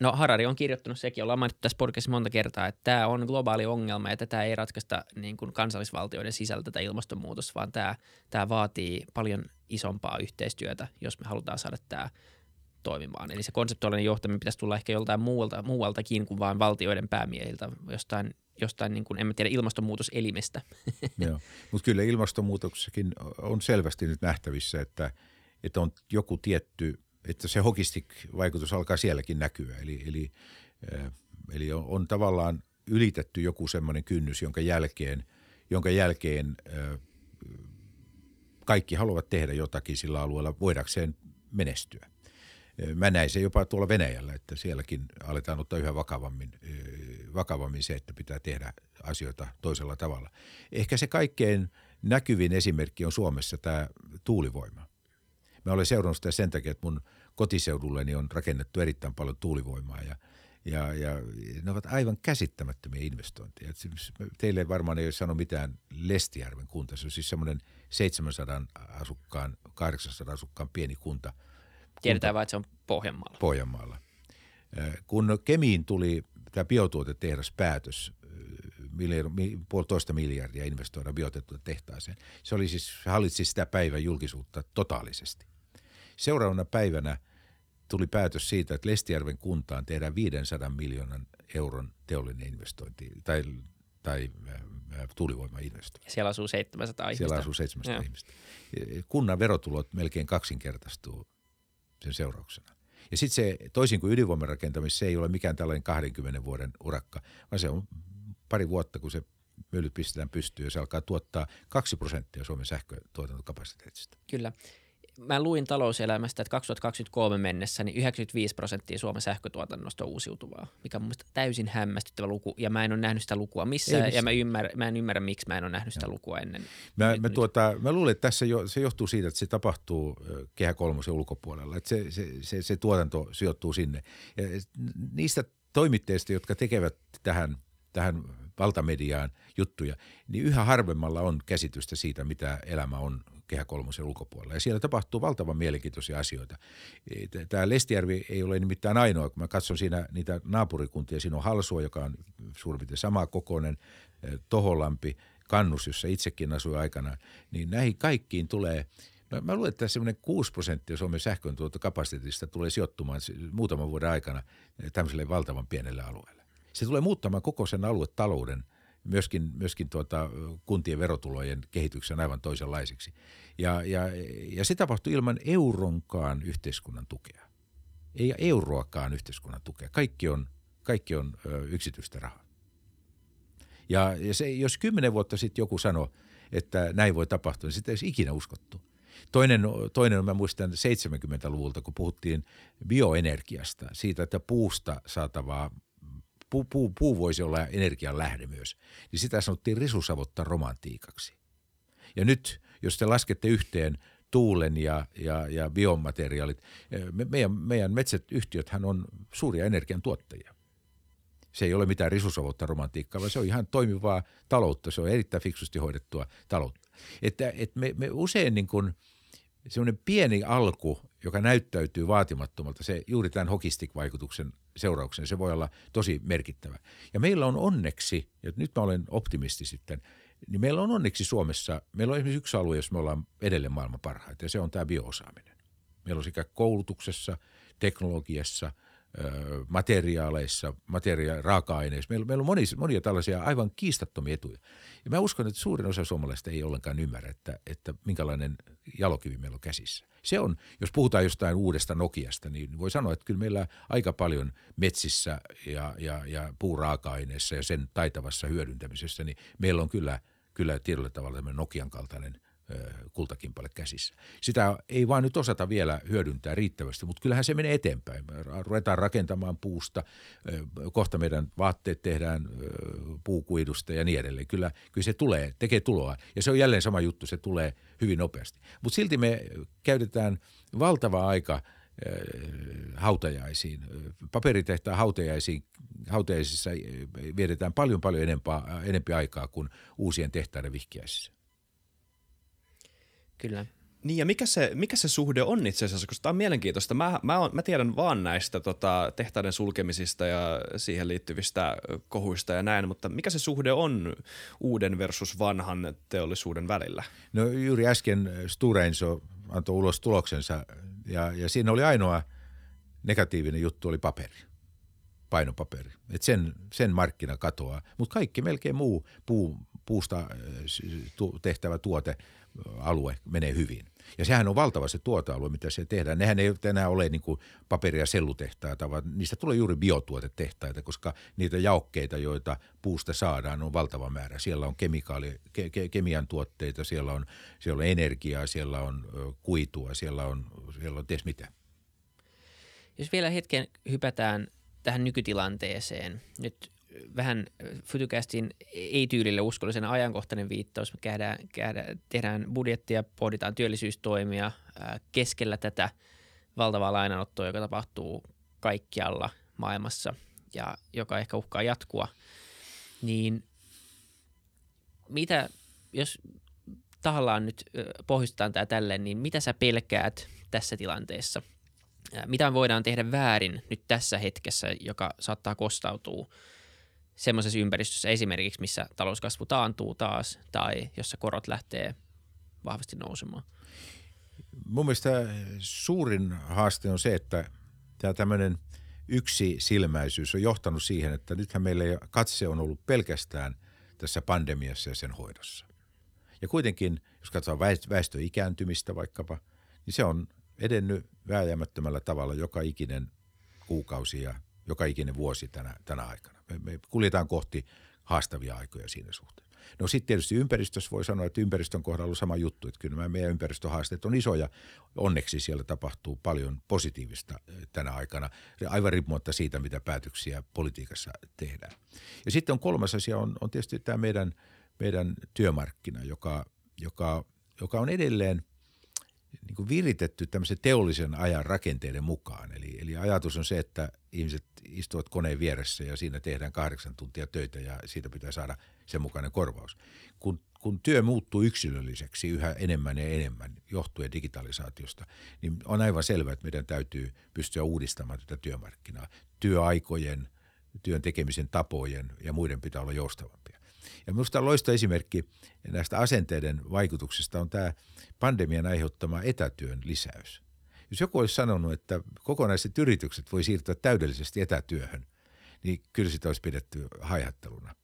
A: No Harari on kirjoittanut, sekin ollaan mainittu tässä podcastissa monta kertaa, että tämä on globaali ongelma ja tätä ei ratkaista niin kuin kansallisvaltioiden sisältä tätä ilmastonmuutosta, vaan tämä, tämä vaatii paljon isompaa yhteistyötä, jos me halutaan saada tämä toimimaan. Eli se konseptuaalinen johtaminen pitäisi tulla ehkä joltain muualta, muualtakin kuin vain valtioiden päämiehiltä, jostain, jostain niin kuin, en mä tiedä, ilmastonmuutoselimestä.
C: Joo, mutta kyllä ilmastonmuutoksessakin on selvästi nyt nähtävissä, että, että on joku tietty – että se hogistic-vaikutus alkaa sielläkin näkyä. Eli, eli, äh, eli on, on tavallaan ylitetty joku semmoinen kynnys, jonka jälkeen, jonka jälkeen äh, kaikki haluavat tehdä jotakin sillä alueella voidakseen menestyä. Äh, mä näin se jopa tuolla Venäjällä, että sielläkin aletaan ottaa yhä vakavammin, vakavammin se, että pitää tehdä asioita toisella tavalla. Ehkä se kaikkein näkyvin esimerkki on Suomessa tämä tuulivoima. Mä olen seurannut sitä sen takia, että mun kotiseudulleni on rakennettu erittäin paljon tuulivoimaa ja, Ja, ja ne ovat aivan käsittämättömiä investointeja. Teille varmaan ei sano mitään Lestijärven kunta. Se on siis semmoinen 700 asukkaan, 800 asukkaan pieni kunta.
A: Tiedetään vain, että se on Pohjanmaalla.
C: Pohjanmaalla. Kun Kemiin tuli tämä biotuotetehdaspäätös, puolitoista miljardia investoida biotuotetehtaaseen, se oli siis, hallitsi sitä päivän julkisuutta totaalisesti. Seuraavana päivänä tuli päätös siitä, että Lestijärven kuntaan tehdään 500 miljoonan euron teollinen investointi tai, tai tuulivoimainvestointi.
A: Siellä asuu 700 ihmistä.
C: Siellä asuu 700 Joo. ihmistä. Kunnan verotulot melkein kaksinkertaistuu sen seurauksena. Ja sitten se, toisin kuin ydinvoimarakentamisessa, se ei ole mikään tällainen 20 vuoden urakka, vaan se on pari vuotta, kun se myllyt pistetään pystyyn ja se alkaa tuottaa 2 prosenttia Suomen sähkötuotantokapasiteetista.
A: Kyllä mä luin talouselämästä, että 2023 mennessä niin 95 prosenttia Suomen sähkötuotannosta on uusiutuvaa, mikä on mun täysin hämmästyttävä luku, ja mä en ole nähnyt sitä lukua missään, missään. ja mä, ymmärrä, mä en ymmärrä, miksi mä en ole nähnyt sitä Joo. lukua ennen.
C: Mä, nyt, mä, tuota, mä luulen, että tässä jo, se johtuu siitä, että se tapahtuu Kehä kolmosen ulkopuolella, että se, se, se, se tuotanto sijoittuu sinne. Ja niistä toimitteista, jotka tekevät tähän, tähän valtamediaan juttuja, niin yhä harvemmalla on käsitystä siitä, mitä elämä on Kehä kolmosen ulkopuolella. Ja siellä tapahtuu valtavan mielenkiintoisia asioita. Tämä Lestijärvi ei ole nimittäin ainoa, kun mä katson siinä niitä naapurikuntia. Siinä on Halsua, joka on suurin piirtein sama kokoinen, Toholampi, Kannus, jossa itsekin asui aikana. Niin näihin kaikkiin tulee Mä, mä luulen, että semmoinen 6 prosenttia Suomen sähköntuotantokapasiteetista tulee sijoittumaan muutaman vuoden aikana tämmöiselle valtavan pienelle alueelle. Se tulee muuttamaan koko sen aluetalouden – myöskin, myöskin tuota, kuntien verotulojen kehityksen aivan toisenlaiseksi. Ja, ja, ja se tapahtui ilman euronkaan yhteiskunnan tukea. Ei euroakaan yhteiskunnan tukea. Kaikki on, kaikki on ö, yksityistä rahaa. Ja, ja se, jos kymmenen vuotta sitten joku sanoi, että näin voi tapahtua, niin sitä ei olisi ikinä uskottu. Toinen, toinen mä muistan 70-luvulta, kun puhuttiin bioenergiasta, siitä, että puusta saatavaa puu, puu, puu voisi olla energian lähde myös, niin sitä sanottiin risusavotta romantiikaksi. Ja nyt, jos te laskette yhteen tuulen ja, ja, ja biomateriaalit, eh, me, meidän, meidän metsäyhtiöthän on suuria energian tuottajia. Se ei ole mitään risusavotta romantiikkaa, vaan se on ihan toimivaa taloutta. Se on erittäin fiksusti hoidettua taloutta. Että, että me, me usein niin kuin, semmoinen pieni alku, joka näyttäytyy vaatimattomalta, se juuri tämän hokistik-vaikutuksen seurauksena, se voi olla tosi merkittävä. Ja meillä on onneksi, ja nyt mä olen optimisti sitten, niin meillä on onneksi Suomessa, meillä on esimerkiksi yksi alue, jossa me ollaan edelleen maailman parhaita, ja se on tämä bioosaaminen. Meillä on sekä koulutuksessa, teknologiassa – materiaaleissa, materia- raaka-aineissa. Meillä, meillä on monia, monia tällaisia aivan kiistattomia etuja. Ja mä uskon, että suurin osa suomalaista ei ollenkaan ymmärrä, että, että minkälainen jalokivi meillä on käsissä. Se on, jos puhutaan jostain uudesta Nokiasta, niin voi sanoa, että kyllä meillä aika paljon metsissä ja, ja, ja puuraaka-aineissa ja sen taitavassa hyödyntämisessä, niin meillä on kyllä, kyllä tietyllä tavalla Nokian kaltainen – kultakimpale käsissä. Sitä ei vaan nyt osata vielä hyödyntää riittävästi, mutta kyllähän se menee eteenpäin. Me ruvetaan rakentamaan puusta, kohta meidän vaatteet tehdään puukuidusta ja niin edelleen. Kyllä, kyllä se tulee, tekee tuloa ja se on jälleen sama juttu, se tulee hyvin nopeasti. Mutta silti me käytetään valtava aika hautajaisiin. Paperitehtaan hautajaisiin, hautajaisissa vietetään paljon paljon enempää, enempi aikaa kuin uusien tehtaiden vihkiäisissä.
A: Kyllä.
B: Niin ja mikä se, mikä se suhde on itse asiassa, koska tämä on mielenkiintoista. Mä, mä, on, mä tiedän vaan näistä tota, tehtaiden sulkemisista ja siihen liittyvistä kohuista ja näin, mutta mikä se suhde on uuden versus vanhan teollisuuden välillä?
C: No juuri äsken Stora Enso antoi ulos tuloksensa ja, ja siinä oli ainoa negatiivinen juttu oli paperi painopaperi. Et sen, sen markkina katoaa, mutta kaikki melkein muu puu, puusta tehtävä tuote alue menee hyvin. Ja sehän on valtava se tuotealue, mitä se tehdään. Nehän ei enää ole niin kuin paperi- ja sellutehtaita, vaan niistä tulee juuri biotuotetehtaita, koska niitä jaokkeita, joita puusta saadaan, on valtava määrä. Siellä on kemikaali, ke, ke, kemian tuotteita, siellä on, siellä on energiaa, siellä on kuitua, siellä on, siellä on ties mitä.
A: Jos vielä hetken hypätään tähän nykytilanteeseen. Nyt vähän Fytykästin ei-tyylille uskollisen ajankohtainen viittaus. Me käydään, käydään, tehdään budjettia, pohditaan työllisyystoimia ää, keskellä tätä valtavaa lainanottoa, joka tapahtuu kaikkialla maailmassa ja joka ehkä uhkaa jatkua, niin mitä, jos tahallaan nyt pohjustetaan tämä tälleen, niin mitä sä pelkäät tässä tilanteessa? Mitä voidaan tehdä väärin nyt tässä hetkessä, joka saattaa kostautua semmoisessa ympäristössä esimerkiksi, missä talouskasvu taantuu taas tai jossa korot lähtee vahvasti nousemaan?
C: Mun mielestä suurin haaste on se, että tämä tämmöinen yksi silmäisyys on johtanut siihen, että nythän meillä katse on ollut pelkästään tässä pandemiassa ja sen hoidossa. Ja kuitenkin, jos katsotaan väestön ikääntymistä vaikkapa, niin se on edennyt vääjäämättömällä tavalla joka ikinen kuukausi ja joka ikinen vuosi tänä, tänä aikana. Me, me kuljetaan kohti haastavia aikoja siinä suhteen. No sitten tietysti ympäristössä voi sanoa, että ympäristön kohdalla on sama juttu, että kyllä meidän ympäristöhaasteet on isoja. Onneksi siellä tapahtuu paljon positiivista tänä aikana, aivan riippumatta siitä, mitä päätöksiä politiikassa tehdään. Ja sitten on kolmas asia, on, on tietysti tämä meidän, meidän työmarkkina, joka, joka, joka on edelleen – niin kuin viritetty tämmöisen teollisen ajan rakenteiden mukaan. Eli, eli ajatus on se, että ihmiset istuvat koneen vieressä ja siinä tehdään kahdeksan tuntia töitä ja siitä pitää saada sen mukainen korvaus. Kun, kun työ muuttuu yksilölliseksi yhä enemmän ja enemmän johtuen digitalisaatiosta, niin on aivan selvää, että meidän täytyy pystyä uudistamaan tätä työmarkkinaa. Työaikojen, työn tekemisen tapojen ja muiden pitää olla joustavampia. Ja minusta loista esimerkki näistä asenteiden vaikutuksista on tämä pandemian aiheuttama etätyön lisäys. Jos joku olisi sanonut, että kokonaiset yritykset voi siirtyä täydellisesti etätyöhön, niin kyllä sitä olisi pidetty haihatteluna.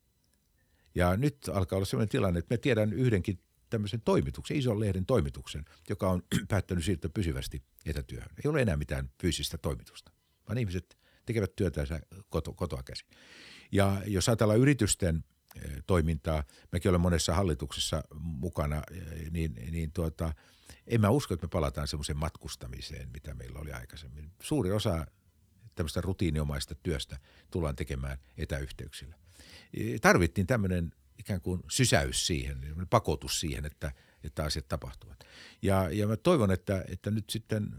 C: Ja nyt alkaa olla sellainen tilanne, että me tiedän yhdenkin tämmöisen toimituksen, ison lehden toimituksen, joka on päättänyt siirtyä pysyvästi etätyöhön. Ei ole enää mitään fyysistä toimitusta, vaan ihmiset tekevät työtä koto, kotoa käsin. Ja jos ajatellaan yritysten toimintaa. Mäkin olen monessa hallituksessa mukana, niin, niin tuota, en mä usko, että me palataan semmoiseen matkustamiseen, mitä meillä oli aikaisemmin. Suuri osa tämmöistä rutiiniomaista työstä tullaan tekemään etäyhteyksillä. Tarvittiin tämmöinen ikään kuin sysäys siihen, pakotus siihen, että, että asiat tapahtuvat. Ja, ja mä toivon, että, että nyt sitten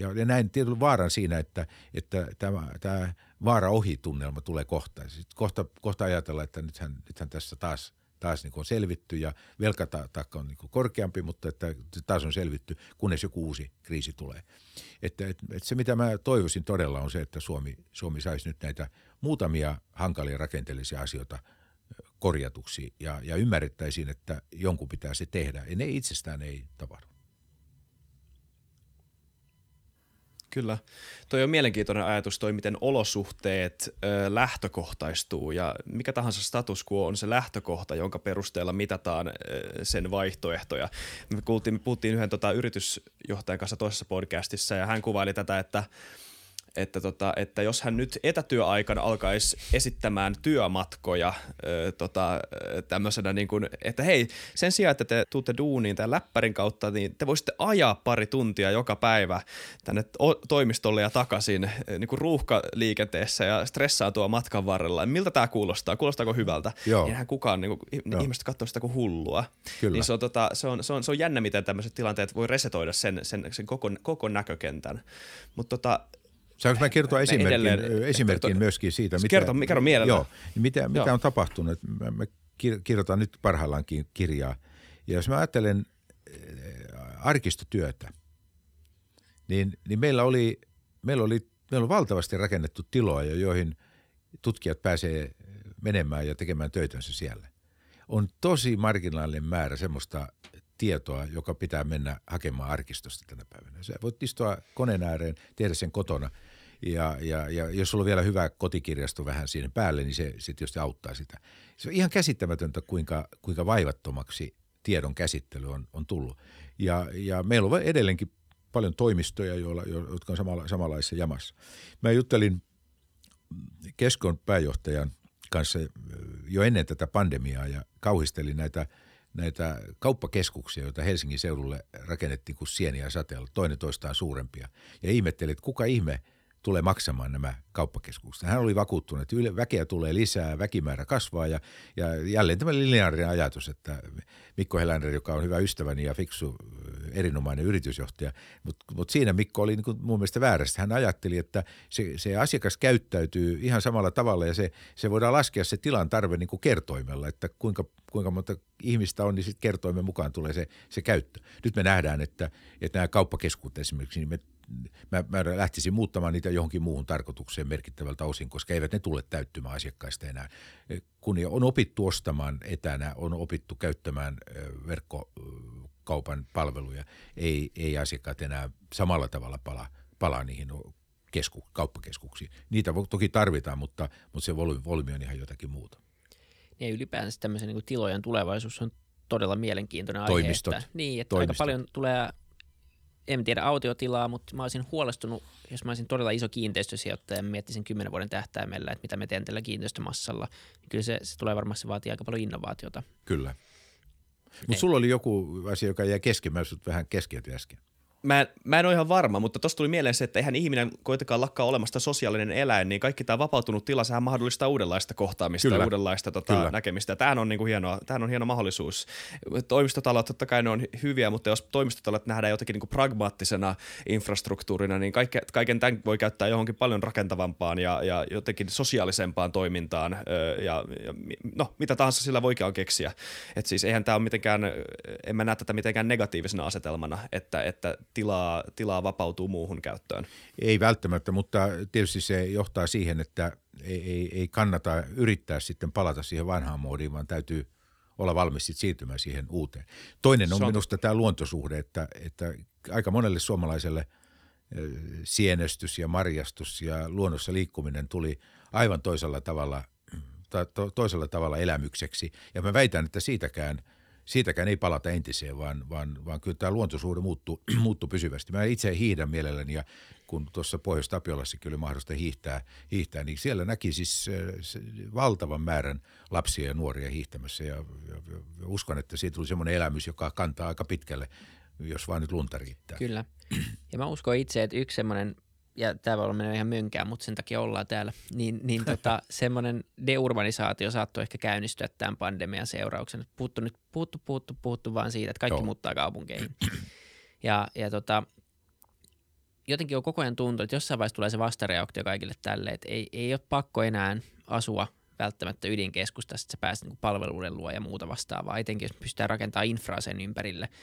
C: ja, näin tietyllä vaaran siinä, että, että tämä, tämä vaara ohi-tunnelma tulee kohta. Sitten kohta, kohta ajatella, että nythän, nythän tässä taas, taas niin on selvitty ja velkataakka on niin korkeampi, mutta että taas on selvitty, kunnes joku uusi kriisi tulee. Että, että, että se, mitä mä toivoisin todella on se, että Suomi, Suomi saisi nyt näitä muutamia hankalia rakenteellisia asioita korjatuksi ja, ja ymmärrettäisiin, että jonkun pitää se tehdä. Ja ne itsestään ei tapahdu.
B: Kyllä. Toi on mielenkiintoinen ajatus toi, miten olosuhteet ö, lähtökohtaistuu ja mikä tahansa status quo on se lähtökohta, jonka perusteella mitataan ö, sen vaihtoehtoja. Me puhuttiin, puhuttiin yhden tota, yritysjohtajan kanssa toisessa podcastissa ja hän kuvaili tätä, että – että, tota, että jos hän nyt etätyöaikana alkaisi esittämään työmatkoja ö, tota, tämmöisenä, niin kuin, että hei, sen sijaan, että te tuutte duuniin tämän läppärin kautta, niin te voisitte ajaa pari tuntia joka päivä tänne toimistolle ja takaisin niin kuin ruuhkaliikenteessä ja stressaantua matkan varrella. Miltä tämä kuulostaa? Kuulostaako hyvältä?
C: Joo.
B: Eihän kukaan, niin kuin, Joo. ihmiset katsoo sitä kuin hullua.
C: Kyllä.
B: Niin se on, tota, se, on, se, on, se on jännä, miten tämmöiset tilanteet voi resetoida sen, sen, sen koko, koko näkökentän. Mutta tota,
C: Saanko mä kertoa esimerkin, edelleen, esimerkin myöskin siitä,
B: mitä, kerro, kerro
C: joo, mitä, mitä joo. on tapahtunut? Mä, mä kirjoitan nyt parhaillaankin kirjaa. Ja jos mä ajattelen arkistotyötä, niin, niin meillä, oli, meillä, oli, meillä oli valtavasti rakennettu tiloja, joihin tutkijat pääsee menemään ja tekemään töitänsä siellä. On tosi marginaalinen määrä semmoista tietoa, joka pitää mennä hakemaan arkistosta tänä päivänä. Sä voit istua koneen ääreen, tehdä sen kotona – ja, ja, ja jos sulla on vielä hyvä kotikirjasto vähän siinä päälle, niin se, se tietysti auttaa sitä. Se on ihan käsittämätöntä, kuinka, kuinka vaivattomaksi tiedon käsittely on, on tullut. Ja, ja meillä on edelleenkin paljon toimistoja, joilla, jotka on samalla, samanlaisessa jamassa. Mä juttelin Keskon pääjohtajan kanssa jo ennen tätä pandemiaa ja kauhistelin näitä, näitä kauppakeskuksia, joita Helsingin seudulle rakennettiin kuin sieniä sateella, toinen toistaan suurempia. Ja ihmettelin, että kuka ihme – tulee maksamaan nämä kauppakeskukset. Hän oli vakuuttunut, että yle, väkeä tulee lisää, väkimäärä kasvaa ja, ja jälleen tämä lineaarinen ajatus, että Mikko Helander, joka on hyvä ystäväni ja fiksu, erinomainen yritysjohtaja, mutta mut siinä Mikko oli niin kuin mun mielestä väärästä. Hän ajatteli, että se, se asiakas käyttäytyy ihan samalla tavalla ja se, se voidaan laskea se tilan tarve niin kuin kertoimella, että kuinka, kuinka monta ihmistä on, niin sitten kertoimen mukaan tulee se, se käyttö. Nyt me nähdään, että, että nämä kauppakeskut esimerkiksi, niin me mä, mä lähtisin muuttamaan niitä johonkin muuhun tarkoitukseen merkittävältä osin, koska eivät ne tule täyttymään asiakkaista enää. Kun on opittu ostamaan etänä, on opittu käyttämään verkkokaupan palveluja, ei, ei asiakkaat enää samalla tavalla pala, palaa niihin kesku, kauppakeskuksiin. Niitä toki tarvitaan, mutta, mutta se volyymi on ihan jotakin muuta.
A: Ja ylipäänsä tämmöisen niin tilojen tulevaisuus on todella mielenkiintoinen aihe.
C: Toimistot.
A: Että, niin, että Toimistot. aika paljon tulee en tiedä autiotilaa, mutta mä olisin huolestunut, jos mä olisin todella iso kiinteistösijoittaja ja miettisin kymmenen vuoden tähtäimellä, että mitä me teen tällä kiinteistömassalla. Niin kyllä se, se tulee varmasti vaatia aika paljon innovaatiota.
C: Kyllä. Mutta sulla oli joku asia, joka jäi kesken, mä vähän keskeytin äsken.
B: Mä, mä en ole ihan varma, mutta tuosta tuli mieleen se, että eihän ihminen koitakaan lakkaa olemasta sosiaalinen eläin, niin kaikki tämä vapautunut tila, sehän mahdollistaa uudenlaista kohtaamista Kyllä. ja uudenlaista tota, Kyllä. näkemistä. Tämähän on, niinku hienoa, tämähän on hieno mahdollisuus. Toimistotalot totta kai ne on hyviä, mutta jos toimistotalot nähdään jotenkin niinku pragmaattisena infrastruktuurina, niin kaikke, kaiken tämän voi käyttää johonkin paljon rakentavampaan ja, ja jotenkin sosiaalisempaan toimintaan ja, ja no, mitä tahansa sillä voikaan keksiä. Et siis eihän tämä ole mitenkään, en mä näe tätä mitenkään negatiivisena asetelmana, että, että tilaa, tilaa vapautuu muuhun käyttöön.
C: Ei välttämättä, mutta tietysti se johtaa siihen, että ei, ei, ei kannata yrittää sitten palata siihen vanhaan moodiin, vaan täytyy olla valmis sitten siirtymään siihen uuteen. Toinen on, on minusta tämä luontosuhde, että, että aika monelle suomalaiselle sienestys ja marjastus ja luonnossa liikkuminen tuli aivan toisella tavalla, to, toisella tavalla elämykseksi. Ja mä väitän, että siitäkään – siitäkään ei palata entiseen, vaan, vaan, vaan kyllä tämä luontosuhde muuttuu, muuttuu pysyvästi. Mä itse hiihdän mielelläni ja kun tuossa Pohjois-Tapiolassakin oli mahdollista hiihtää, hiihtää, niin siellä näki siis valtavan määrän lapsia ja nuoria hiihtämässä ja, ja, ja uskon, että siitä tuli semmoinen elämys, joka kantaa aika pitkälle, jos vaan nyt lunta riittää.
A: Kyllä. Ja mä uskon itse, että yksi semmoinen ja tämä voi olla mennä ihan mönkään, mutta sen takia ollaan täällä, niin, niin tota, semmoinen deurbanisaatio saattoi ehkä käynnistyä tämän pandemian seurauksena. Puhuttu nyt, puhuttu, puhuttu, puhuttu vaan siitä, että kaikki Joo. muuttaa kaupunkeihin. Ja, ja tota, jotenkin on koko ajan tuntunut, että jossain vaiheessa tulee se vastareaktio kaikille tälle, että ei, ei ole pakko enää asua välttämättä ydinkeskustassa, että sä pääset niin palveluiden luo ja muuta vastaavaa, etenkin jos pystytään rakentamaan infraa sen ympärille –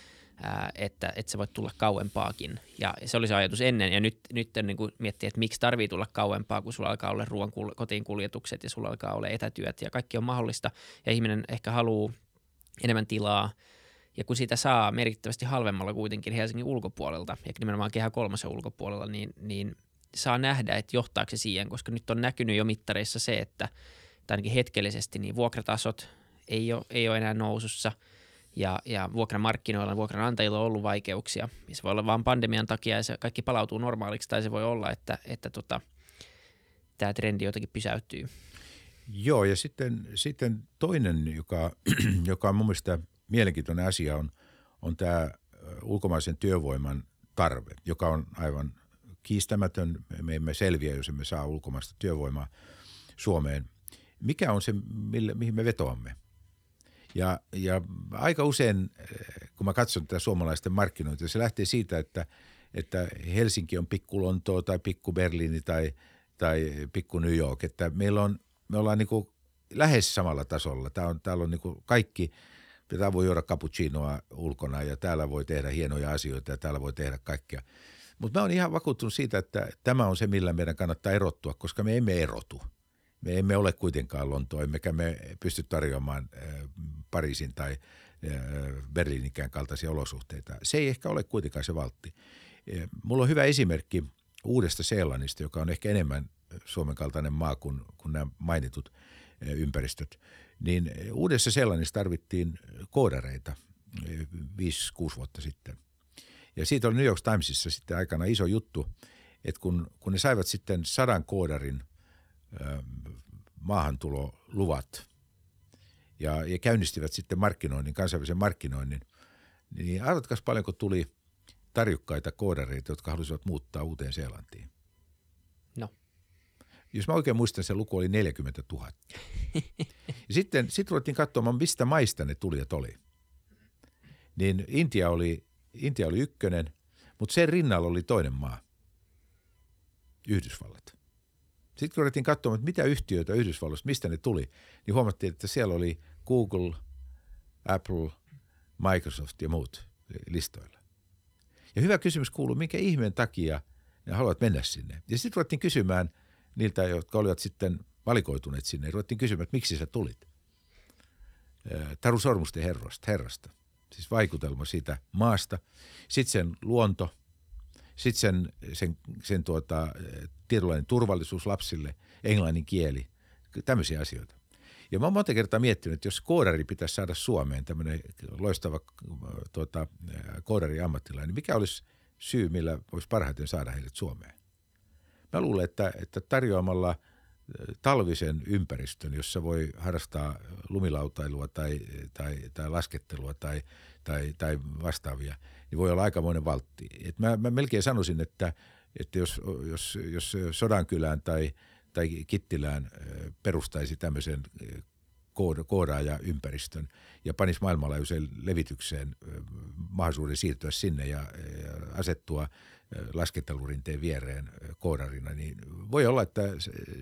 A: että, että se voi tulla kauempaakin. Ja se oli se ajatus ennen, ja nyt, nyt niin kuin miettii, että miksi tarvii tulla kauempaa, kun sulla alkaa olla ruoan kul- kotiin kuljetukset ja sulla alkaa olla etätyöt ja kaikki on mahdollista, ja ihminen ehkä haluaa enemmän tilaa, ja kun sitä saa merkittävästi halvemmalla kuitenkin Helsingin ulkopuolelta, ja nimenomaan Kehä kolmosen ulkopuolella, niin, niin saa nähdä, että johtaako se siihen, koska nyt on näkynyt jo mittareissa se, että ainakin hetkellisesti niin vuokratasot ei ole, ei ole enää nousussa – ja, ja vuokramarkkinoilla, vuokranantajilla on ollut vaikeuksia. Ja se voi olla vain pandemian takia ja se kaikki palautuu normaaliksi, tai se voi olla, että, että tota, tämä trendi jotenkin pysäyttyy.
C: Joo, ja sitten, sitten toinen, joka, joka on mun mielestä mielenkiintoinen asia, on, on tämä ulkomaisen työvoiman tarve, joka on aivan kiistämätön. Me emme selviä, jos emme saa ulkomaista työvoimaa Suomeen. Mikä on se, mille, mihin me vetoamme? Ja, ja aika usein, eh, kun mä katson tätä suomalaisten markkinointia, se lähtee siitä, että, että Helsinki on pikku Lontoo tai pikku Berliini tai, tai pikku New York. Että meillä on, me ollaan niin kuin lähes samalla tasolla. Tää on, täällä on niin kuin kaikki, täällä voi juoda cappuccinoa ulkona ja täällä voi tehdä hienoja asioita ja täällä voi tehdä kaikkea. Mutta mä oon ihan vakuuttunut siitä, että tämä on se, millä meidän kannattaa erottua, koska me emme erotu – me emme ole kuitenkaan Lontoa, emmekä me pysty tarjoamaan äh, Pariisin tai äh, Berliinikään kaltaisia olosuhteita. Se ei ehkä ole kuitenkaan se valtti. Äh, mulla on hyvä esimerkki uudesta Seelannista, joka on ehkä enemmän Suomen kaltainen maa kuin, kuin nämä mainitut ympäristöt. Niin uudessa Seelannissa tarvittiin koodareita 5-6 vuotta sitten. Ja siitä oli New York Timesissa sitten aikana iso juttu, että kun, kun ne saivat sitten sadan koodarin – maahantuloluvat ja, ja käynnistivät sitten markkinoinnin, kansainvälisen markkinoinnin, niin arvatkas paljonko tuli tarjukkaita koodareita, jotka halusivat muuttaa uuteen Seelantiin? Jos mä oikein muistan, se luku oli 40 000. Ja sitten sit ruvettiin katsomaan, mistä maista ne tulijat oli. Niin Intia oli, Intia oli ykkönen, mutta sen rinnalla oli toinen maa, Yhdysvallat. Sitten kun ruvettiin katsomaan, että mitä yhtiöitä Yhdysvalloista, mistä ne tuli, niin huomattiin, että siellä oli Google, Apple, Microsoft ja muut listoilla. Ja hyvä kysymys kuuluu, minkä ihmeen takia ne haluavat mennä sinne. Ja sitten ruvettiin kysymään niiltä, jotka olivat sitten valikoituneet sinne, ruvettiin kysymään, että miksi sä tulit. Taru Sormusten herrasta, herrasta. Siis vaikutelma siitä maasta. Sitten sen luonto, sitten sen, sen, sen tuota, tietynlainen turvallisuus lapsille, englannin kieli, tämmöisiä asioita. Ja mä oon monta kertaa miettinyt, että jos koodari pitäisi saada Suomeen, tämmöinen loistava tuota, koodari ammattilainen, niin mikä olisi syy, millä voisi parhaiten saada heidät Suomeen? Mä luulen, että, että tarjoamalla talvisen ympäristön, jossa voi harrastaa lumilautailua tai, tai, tai laskettelua tai, tai, tai vastaavia, niin voi olla aikamoinen valtti. Et mä, mä melkein sanoisin, että, että jos, jos, jos Sodankylään tai, tai Kittilään perustaisi tämmöisen koodaajaympäristön ja panisi maailmanlaajuiseen levitykseen mahdollisuuden siirtyä sinne ja asettua laskettelurinteen viereen koodarina, niin voi olla, että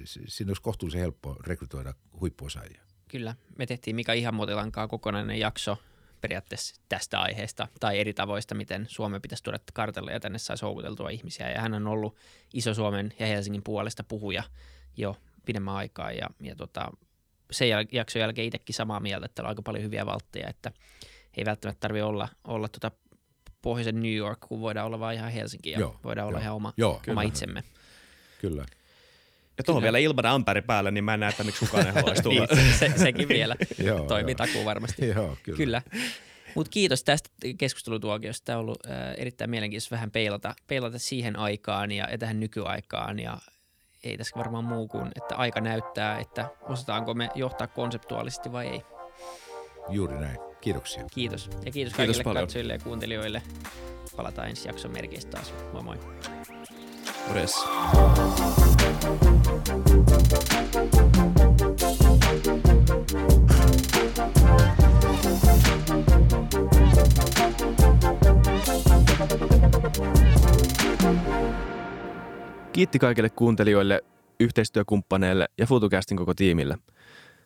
C: siinä olisi kohtuullisen helppo rekrytoida huippuosaajia.
A: Kyllä. Me tehtiin Mika Ihamuotilankaa kokonainen jakso periaatteessa tästä aiheesta tai eri tavoista, miten Suomen pitäisi tuoda kartalle ja tänne saisi houkuteltua ihmisiä. Ja hän on ollut iso Suomen ja Helsingin puolesta puhuja jo pidemmän aikaa ja, ja tota, sen jäl- jakson jälkeen itsekin samaa mieltä, että on aika paljon hyviä valtteja, että ei välttämättä tarvitse olla, olla tota pohjoisen New York, kun voidaan olla vain ihan Helsinki ja joo, voidaan joo, olla ihan oma, joo, oma itsemme.
C: Kyllä.
B: Ja tuohon vielä ilman amperi päälle, niin mä en näe, että miksi kukaan ei haluaisi tulla.
A: niin, se, sekin vielä joo, toimii takuu varmasti.
C: joo, kyllä. kyllä.
A: Mutta kiitos tästä keskustelutuokiosta. Tämä on ollut äh, erittäin mielenkiintoista vähän peilata, peilata siihen aikaan ja, ja tähän nykyaikaan. Ja ei tässä varmaan muu kuin, että aika näyttää, että osataanko me johtaa konseptuaalisesti vai ei.
C: Juuri näin. Kiitoksia.
A: Kiitos. Ja kiitos, kiitos kaikille paljon. katsojille ja kuuntelijoille. Palataan ensi jakson merkeistä taas. Moi moi.
B: Morjes. Kiitti kaikille kuuntelijoille, yhteistyökumppaneille ja FutuCastin koko tiimille.